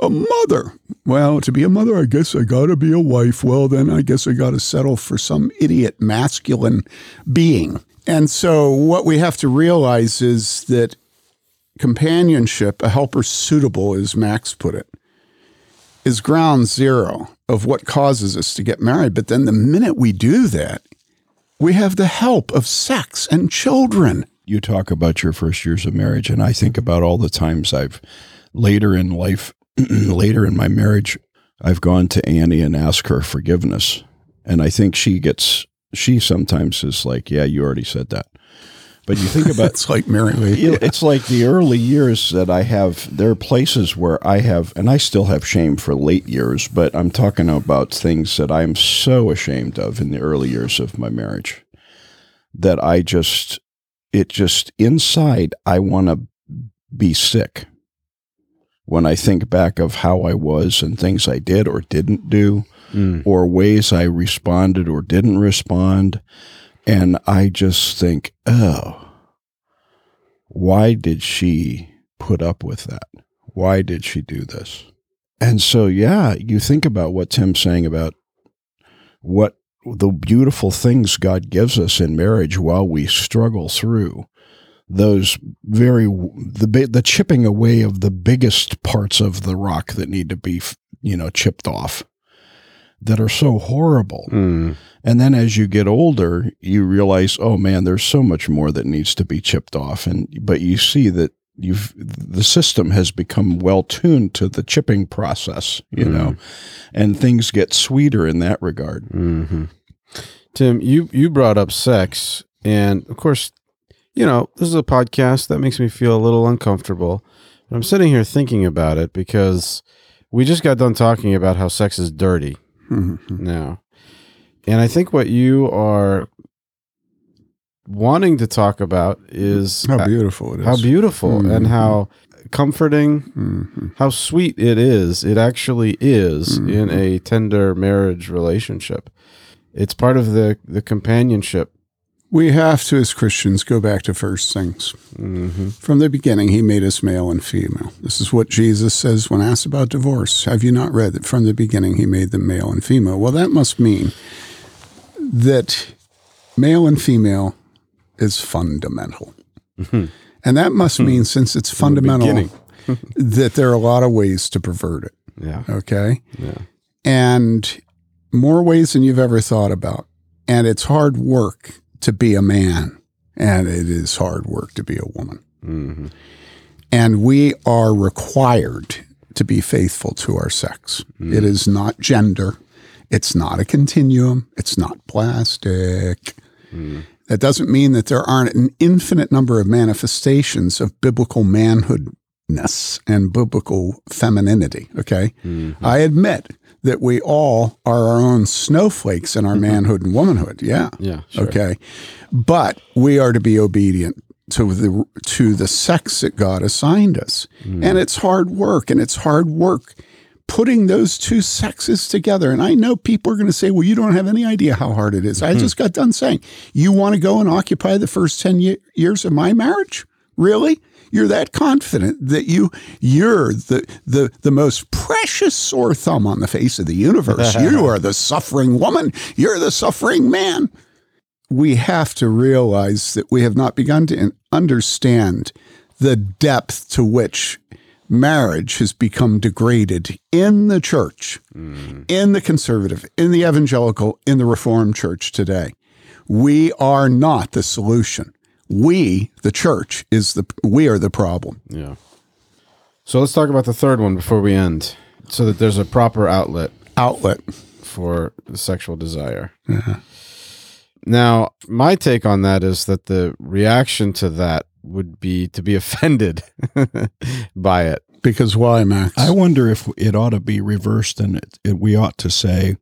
a mother. Well, to be a mother, I guess I got to be a wife. Well, then I guess I got to settle for some idiot masculine being. And so what we have to realize is that companionship, a helper suitable, as Max put it, is ground zero of what causes us to get married. But then the minute we do that, we have the help of sex and children. You talk about your first years of marriage, and I think about all the times I've later in life, later in my marriage, I've gone to Annie and asked her forgiveness. And I think she gets, she sometimes is like, yeah, you already said that. But you think about It's like Mary Lee. you it's like the early years that I have. There are places where I have, and I still have shame for late years, but I'm talking about things that I'm so ashamed of in the early years of my marriage that I just, it just inside, I want to be sick when I think back of how I was and things I did or didn't do, mm. or ways I responded or didn't respond. And I just think, oh, why did she put up with that? Why did she do this? And so, yeah, you think about what Tim's saying about what the beautiful things God gives us in marriage while we struggle through those very the the chipping away of the biggest parts of the rock that need to be you know chipped off that are so horrible Mm. and then as you get older, you realize, oh man, there's so much more that needs to be chipped off. And but you see that you've the system has become well tuned to the chipping process, you know, and things get sweeter in that regard. hmm Tim, you you brought up sex, and of course, you know this is a podcast that makes me feel a little uncomfortable. I'm sitting here thinking about it because we just got done talking about how sex is dirty now, and I think what you are wanting to talk about is How beautiful it is. how beautiful and Mhm. how comforting, Mhm. how sweet it is. It actually is Mm-hmm. in a tender marriage relationship. It's part of the the companionship We have to, as Christians, go back to first things. Mm-hmm. From the beginning, he made us male and female. This is what Jesus says when asked about divorce. Have you not read that from the beginning he made them male and female? Well, that must mean that male and female is fundamental. Mm-hmm. And that must hmm. mean, since it's fundamental, that there are a lot of ways to pervert it. Yeah. Okay. Yeah. and more ways than you've ever thought about. And it's hard work to be a man, and it is hard work to be a woman. hmm And we are required to be faithful to our sex. Mm. It is not gender, it's not a continuum, it's not plastic. Mm. That doesn't mean that there aren't an infinite number of manifestations of biblical manhoodness and biblical femininity. Okay. Mm-hmm. I admit that we all are our own snowflakes in our mm-hmm. manhood and womanhood. Yeah. Yeah. Sure. Okay. But we are to be obedient to the to the sex that God assigned us. Mm. And it's hard work and it's hard work putting those two sexes together. And I know people are going to say, "Well, you don't have any idea how hard it is." I hmm. just got done saying, "You want to go and occupy the first 10 ye- years of my marriage?" Really? You're that confident that you you're the the the most precious sore thumb on the face of the universe. you are the suffering woman. You're the suffering man we have to realize that we have not begun to understand the depth to which marriage has become degraded in the church, mm. in the conservative, in the evangelical, in the reformed church today. We are not the solution. We, the church, is the we are the problem. Yeah. So let's talk about the third one before we end, so that there's a proper outlet Outlet. for the sexual desire. Uh-huh. Now, my take on that is that the reaction to that would be to be offended by it. Because why, Max? I wonder if it ought to be reversed and it, it, we ought to say,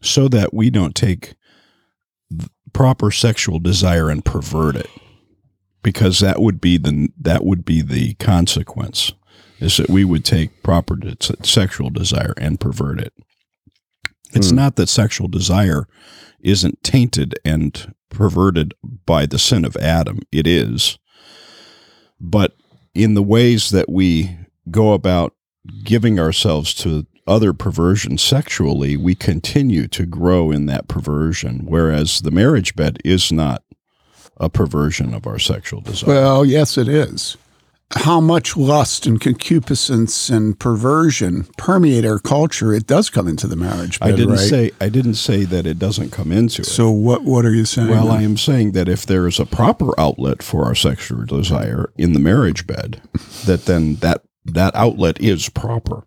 so that we don't take proper sexual desire and pervert it, because that would be the that would be the consequence, is that we would take proper de- sexual desire and pervert it. It's hmm. not that sexual desire isn't tainted and perverted by the sin of Adam. It is. But in the ways that we go about giving ourselves to other perversion sexually, we continue to grow in that perversion, whereas the marriage bed is not a perversion of our sexual desire. Well, yes, it is. How much lust and concupiscence and perversion permeate our culture? It does come into the marriage bed, I didn't right? say I didn't say that it doesn't come into it. So what? What are you saying? Well, I am saying that if there is a proper outlet for our sexual desire in the marriage bed, that then that that outlet is proper.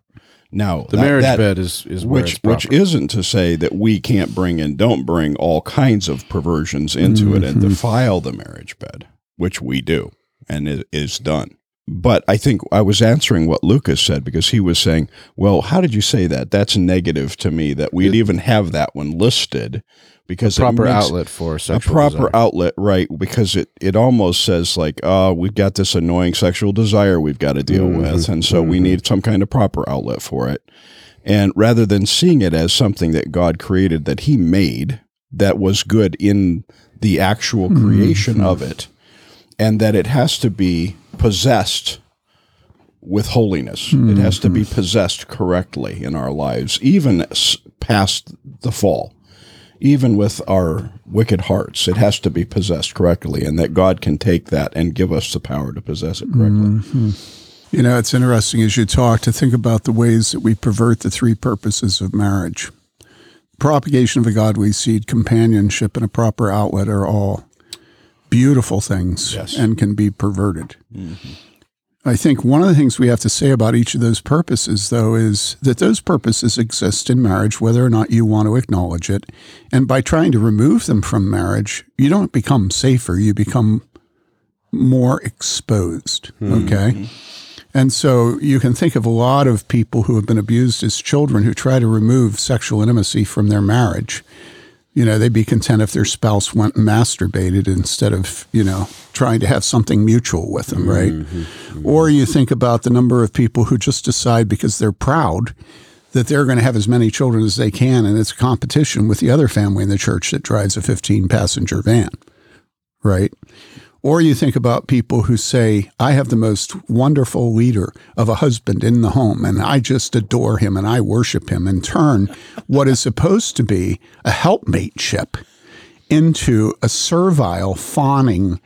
Now, The that- marriage that- bed is is where which which isn't to say that we can't bring and don't bring all kinds of perversions into it and mm-hmm. defile the marriage bed, which we do and it is done. But I think I was answering what Lucas said because he was saying, "Well, how did you say that? That's negative to me that we'd even have that one listed because it proper makes- outlet for sexual a proper desire. outlet, right? Because it it almost says like, oh, we've got this annoying sexual desire we've got to deal Mm-hmm. with, and so we need some kind of proper outlet for it. And rather than seeing it as something that God created that He made that was good in the actual Mm-hmm. creation of it, and that it has to be possessed with holiness. It has to Mm-hmm. be possessed correctly in our lives, even past the fall even with our wicked hearts, it has to be possessed correctly, and that God can take that and give us the power to possess it correctly. Mm-hmm. You know, it's interesting as you talk to think about the ways that we pervert the three purposes of marriage. Propagation of a godly seed, companionship, and a proper outlet are all beautiful things Yes. and can be perverted. Mm-hmm. I think one of the things we have to say about each of those purposes, though, is that those purposes exist in marriage, whether or not you want to acknowledge it. And by trying to remove them from marriage, you don't become safer, you become more exposed. Hmm. Okay. And so you can think of a lot of people who have been abused as children who try to remove sexual intimacy from their marriage. You know, they'd be content if their spouse went and masturbated instead of, you know, trying to have something mutual with them, right? Mm-hmm. Mm-hmm. Or you think about the number of people who just decide because they're proud that they're going to have as many children as they can, and it's a competition with the other family in the church that drives a 15 passenger van. right? Or you think about people who say, I have the most wonderful leader of a husband in the home, and I just adore him and I worship him, and turn what is supposed to be a helpmateship into a servile, fawning,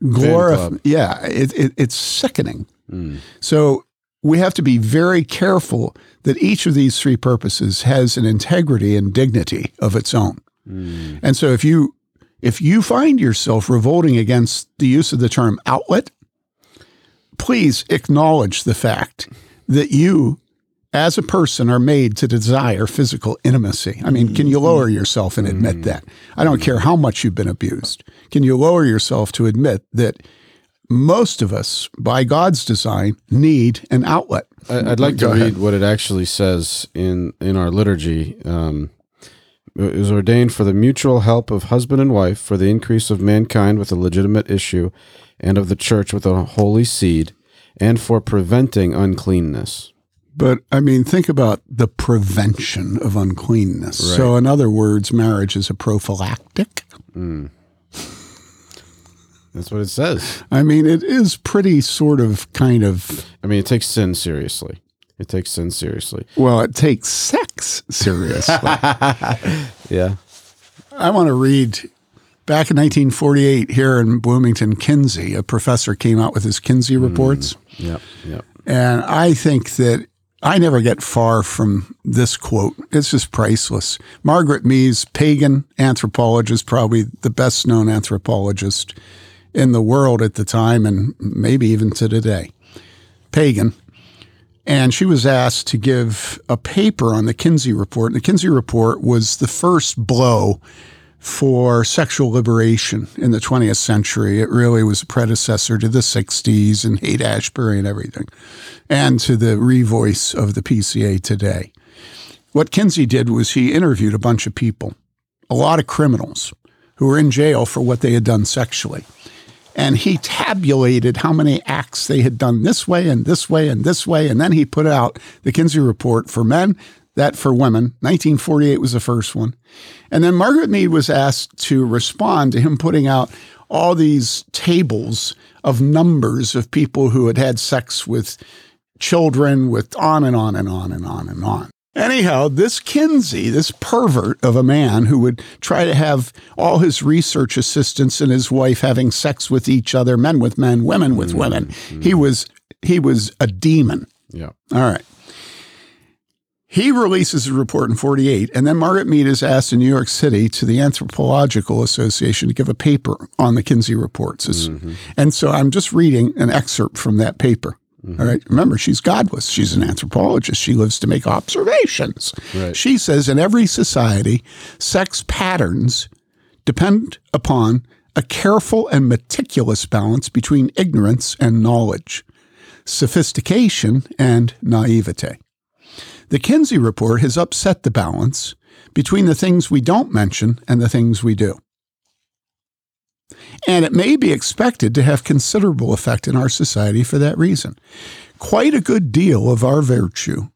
glorifying. Yeah, it, it, it's sickening. Hmm. So we have to be very careful that each of these three purposes has an integrity and dignity of its own. Hmm. And so if you if you find yourself revolting against the use of the term outlet, please acknowledge the fact that you as a person are made to desire physical intimacy. I mean, can you lower yourself and admit that? I don't care how much you've been abused. Can you lower yourself to admit that most of us, by God's design, need an outlet? I'd like to read ahead. what it actually says in in our liturgy. Um, it was ordained for the mutual help of husband and wife, for the increase of mankind with a legitimate issue, and of the church with a holy seed, and for preventing uncleanness. But I mean, think about the prevention of uncleanness. So, in other words, marriage is a prophylactic. Hmm. That's what it says. I mean, it is pretty sort of kind of, I mean, it takes sin seriously. It takes sin seriously. well, it takes sex seriously. Yeah. I want to read back in 1948 here in Bloomington, Kinsey, a professor came out with his Kinsey mm. reports. Yep. Yep. And I think that I never get far from this quote. It's just priceless. Margaret Mead, pagan anthropologist, probably the best known anthropologist in the world at the time and maybe even to today. Pagan. And she was asked to give a paper on the Kinsey Report. And the Kinsey Report was the first blow for sexual liberation in the 20th century. It really was a predecessor to the 60s and Haight Ashbury and everything, and to the revoice of the PCA today. What Kinsey did was he interviewed a bunch of people, a lot of criminals who were in jail for what they had done sexually. And he tabulated how many acts they had done this way and this way and this way. And then he put out the Kinsey Report for men, that for women. 1948 was the first one. And then Margaret Mead was asked to respond to him putting out all these tables of numbers of people who had had sex with children, with on and on and on and on and on. Anyhow, this Kinsey, this pervert of a man who would try to have all his research assistants and his wife having sex with each other, men with men, women with mm-hmm. women, he was he was a demon. Yep. All right. He releases a report in 48, and then Margaret Mead is asked in New York City to the Anthropological Association to give a paper on the Kinsey reports. Mm-hmm. And so I'm just reading an excerpt from that paper. All right. Remember, she's godless. She's an anthropologist. She lives to make observations. Right. She says in every society, sex patterns depend upon a careful and meticulous balance between ignorance and knowledge, sophistication and naivete. The Kinsey report has upset the balance between the things we don't mention and the things we do. And it may be expected to have considerable effect in our society for that reason. Quite a good deal of our virtue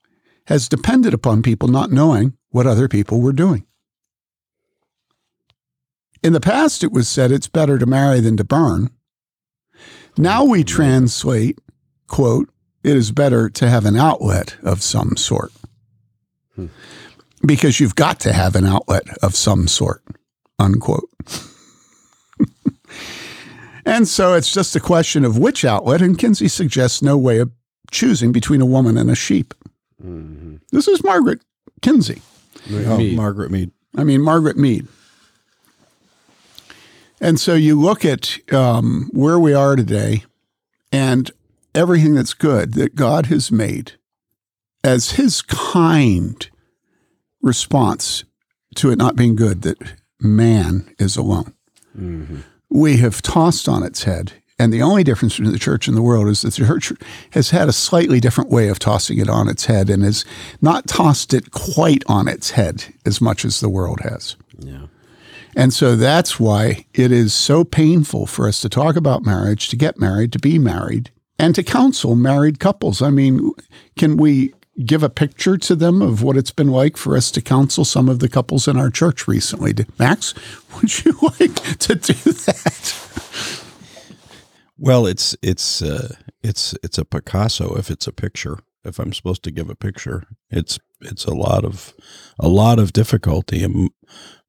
has depended upon people not knowing what other people were doing. In the past, it was said it's better to marry than to burn. Now we translate, quote, it is better to have an outlet of some sort. Hmm. Because you've got to have an outlet of some sort, unquote. And so it's just a question of which outlet, and Kinsey suggests no way of choosing between a woman and a sheep. This is Margaret Kinsey. Oh, Mead. Margaret Mead. I mean, Margaret Mead. And so you look at um, where we are today and everything that's good that God has made as his kind response to it not being good that man is alone. We have tossed on its head. And the only difference between the church and the world is that the church has had a slightly different way of tossing it on its head and has not tossed it quite on its head as much as the world has. Yeah. And so that's why it is so painful for us to talk about marriage, to get married, to be married, and to counsel married couples. I mean, can we give a picture to them of what it's been like for us to counsel some of the couples in our church recently. Max, would you like to do that? Well, it's it's uh, it's it's a Picasso if it's a picture. If I'm supposed to give a picture, it's it's a lot of a lot of difficulty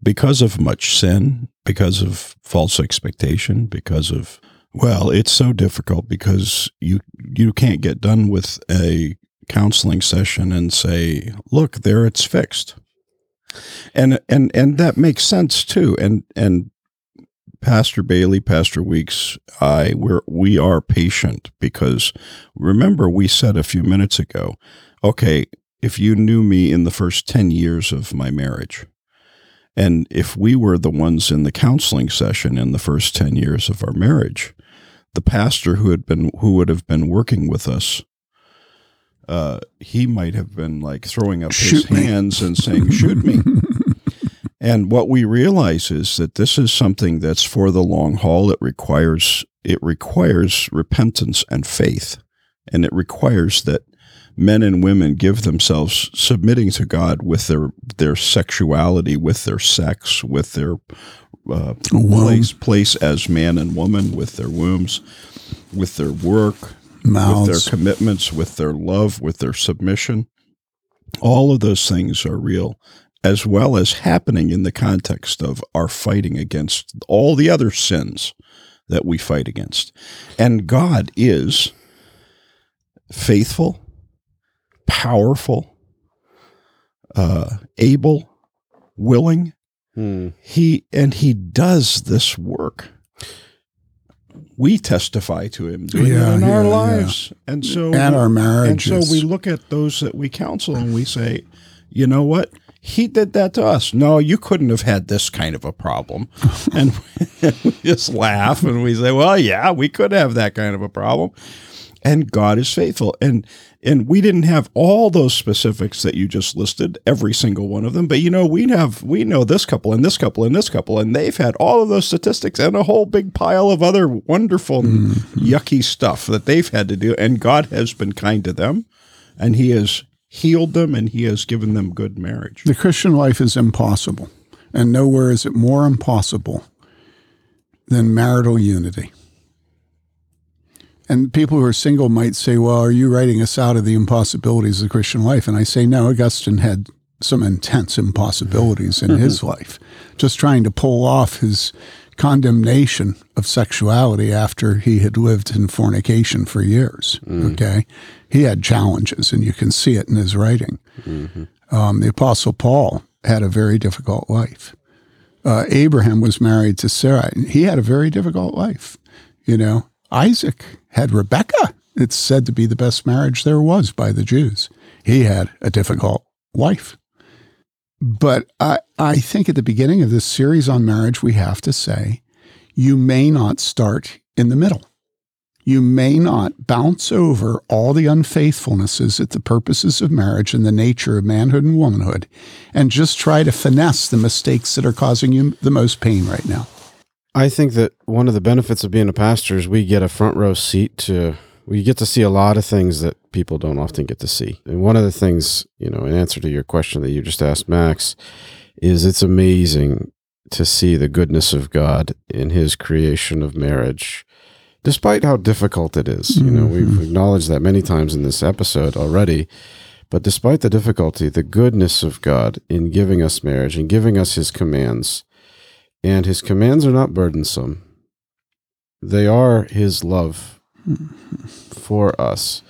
because of much sin, because of false expectation, because of well, it's so difficult because you you can't get done with a counseling session and say, "Look, there it's fixed." And and and that makes sense too. And and Pastor Bayly, Pastor Weeks, I we're we are patient because remember we said a few minutes ago, okay, if you knew me in the first 10 years of my marriage, and if we were the ones in the counseling session in the first 10 years of our marriage, the pastor who had been who would have been working with us uh, he might have been like throwing up Shoot his me. hands and saying, Shoot me. and what we realize is that this is something that's for the long haul. It requires it requires repentance and faith. And it requires that men and women give themselves submitting to God with their their sexuality, with their sex, with their uh, place place as man and woman, with their wombs, with their work, with their commitments, with their love, with their submission. All of those things are real, as well as happening in the context of our fighting against all the other sins that we fight against. And God is faithful, powerful, uh, able, willing. Hmm. He and he does this work. We testify to him doing Yeah, it in yeah, our yeah. lives, and so and our marriages. and so we look at those that we counsel and we say, you know what? He did that to us. No, you couldn't have had this kind of a problem. and we just laugh and we say, well, yeah, we could have that kind of a problem. And God is faithful. And and we didn't have all those specifics that you just listed, every single one of them. But you know, we have we know this couple and this couple and this couple, and they've had all of those statistics and a whole big pile of other wonderful mm-hmm. yucky stuff that they've had to do. And God has been kind to them and He has healed them and He has given them good marriage. the Christian life is impossible, and nowhere is it more impossible than marital unity. And people who are single might say, Well, are you writing us out of the impossibilities of the Christian life? And I say, No, Augustine had some intense impossibilities in his life, just trying to pull off his condemnation of sexuality after he had lived in fornication for years. Okay. He had challenges, and you can see it in his writing. Um, the Apostle Paul had a very difficult life. Uh, Abraham was married to Sarah. and He had a very difficult life. You know, Isaac had Rebecca. It's said to be the best marriage there was by the Jews. He had a difficult life. But I, I think at the beginning of this series on marriage, we have to say you may not start in the middle. You may not bounce over all the unfaithfulnesses at the purposes of marriage and the nature of manhood and womanhood and just try to finesse the mistakes that are causing you the most pain right now. I think that one of the benefits of being a pastor is we get a front row seat to we get to see a lot of things that people don't often get to see. And one of the things, you know, in answer to your question that you just asked Max, is it's amazing to see the goodness of God in his creation of marriage. Despite how difficult it is, you know, we've mm-hmm. acknowledged that many times in this episode already. But despite the difficulty, the goodness of God in giving us marriage and giving us his commands, and his commands are not burdensome. They are his love for us.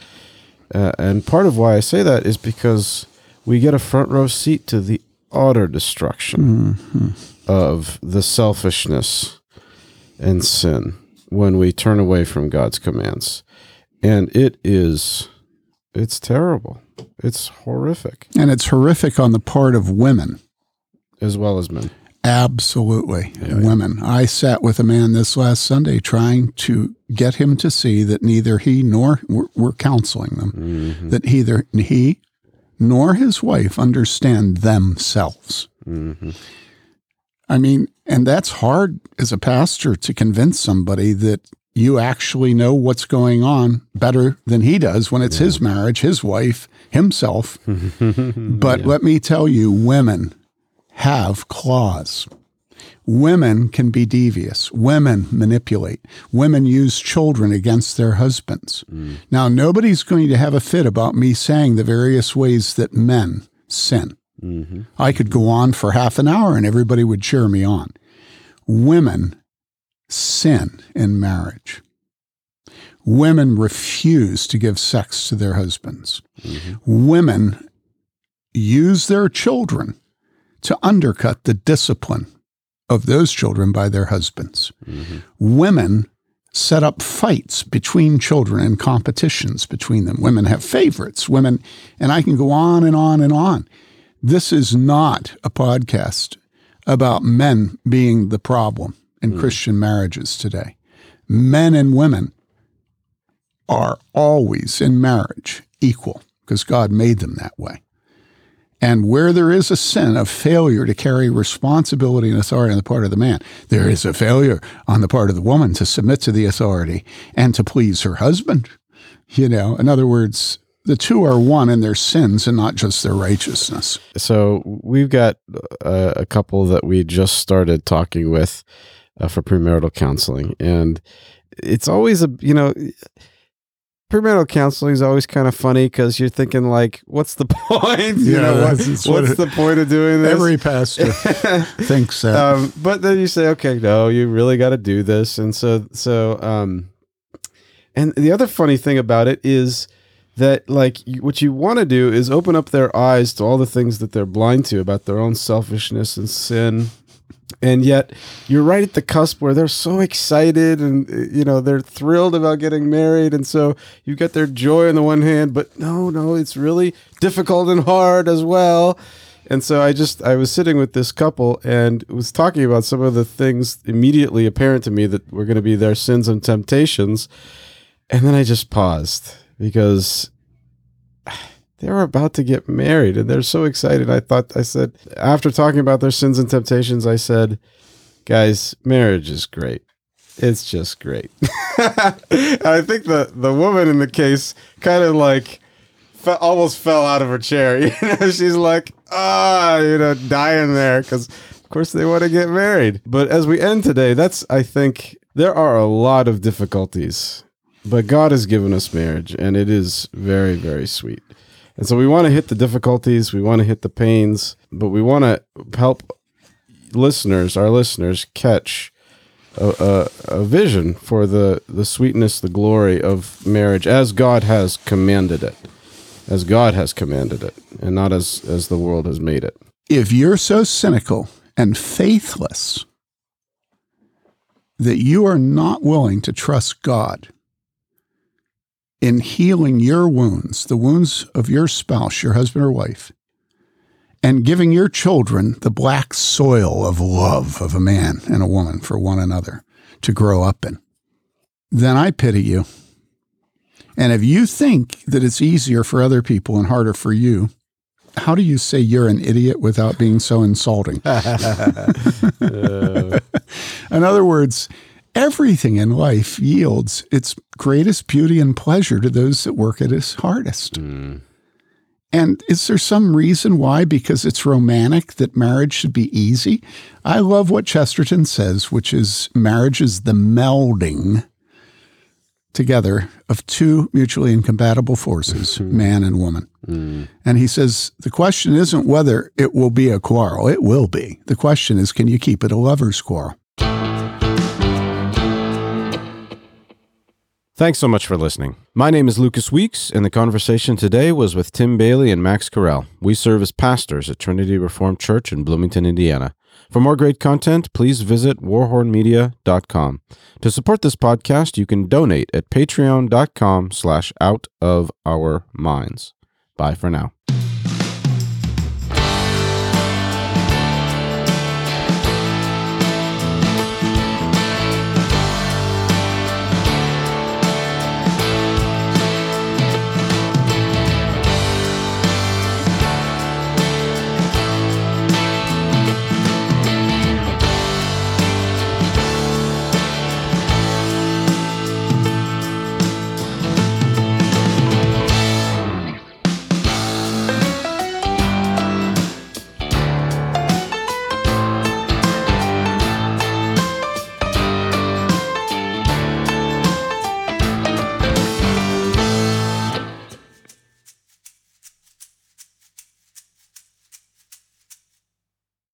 Uh, and part of why I say that is because we get a front row seat to the utter destruction of the selfishness and sin when we turn away from God's commands. And it is, it's terrible. It's horrific, And it's horrific on the part of women. as well as men. Absolutely. Women. I sat with a man this last Sunday trying to get him to see that neither he nor we're, we're counseling them, mm-hmm. that either he nor his wife understand themselves. Mm-hmm. I mean, and that's hard as a pastor to convince somebody that you actually know what's going on better than he does when it's his marriage, his wife, himself. but let me tell you, women have claws. Women can be devious. Women manipulate. Women use children against their husbands. Mm. Now, nobody's going to have a fit about me saying the various ways that men sin. Mm-hmm. I could go on for half an hour and everybody would cheer me on. Women sin in marriage. Women refuse to give sex to their husbands. Mm-hmm. Women use their children to undercut the discipline of those children by their husbands. Mm-hmm. Women set up fights between children and competitions between them. Women have favorites. Women, and I can go on and on and on. This is not a podcast about men being the problem in mm. Christian marriages today. Men and women are always in marriage equal because God made them that way. And where there is a sin of failure to carry responsibility and authority on the part of the man, there is a failure on the part of the woman to submit to the authority and to please her husband. You know, in other words, the two are one in their sins and not just their righteousness. So we've got uh, a couple that we just started talking with uh, for premarital counseling, and it's always a you know premarital counseling is always kind of funny because you're thinking like, what's the point? You Yeah, know, what, that's- that's what what's the point of doing this? Every pastor thinks that. um, but then you say, okay, no, you really got to do this, and so so. Um, and the other funny thing about it is that like what you want to do is open up their eyes to all the things that they're blind to about their own selfishness and sin. And yet, you're right at the cusp where they're so excited and uh, you know they're thrilled about getting married, and so you get their joy on the one hand, but no, no, it's really difficult and hard as well. And so I just I was sitting with this couple and was talking about some of the things immediately apparent to me that were going to be their sins and temptations. And then I just paused because they were about to get married and they're so excited. I thought I said after talking about their sins and temptations, I said, "Guys, marriage is great. It's just great." I think the the woman in the case kind of like fe- almost fell out of her chair. You know, she's like, ah, you know, dying there because, of course, they want to get married. But as we end today, that's I think there are a lot of difficulties, but God has given us marriage, and it is very, very sweet. And so we want to hit the difficulties, we want to hit the pains, but we want to help listeners, our listeners, catch a, a, a vision for the, the sweetness, the glory of marriage as God has commanded it, as God has commanded it, and not as, as the world has made it. if you're so cynical and faithless that you are not willing to trust God in healing your wounds, the wounds of your spouse, your husband or wife, and giving your children the black soil of love of a man and a woman for one another to grow up in, then I pity you. And if you think that it's easier for other people and harder for you, how do you say you're an idiot without being so insulting? in other words, everything in life yields its greatest beauty and pleasure to those that work at its hardest. Hmm. And is there some reason why, because it's romantic, that marriage should be easy? I love what Chesterton says, which is marriage is the melding together of two mutually incompatible forces, hmm. man and woman. Hmm. And he says the question isn't whether it will be a quarrel, it will be. The question is, can you keep it a lover's quarrel? Thanks so much for listening. My name is Lucas Weeks, and the conversation today was with Tim Bayly and Max Carell. We serve as pastors at Trinity Reformed Church in Bloomington, Indiana. For more great content, please visit warhornmedia.com. To support this podcast, you can donate at patreon.com slash out of our minds. Bye for now.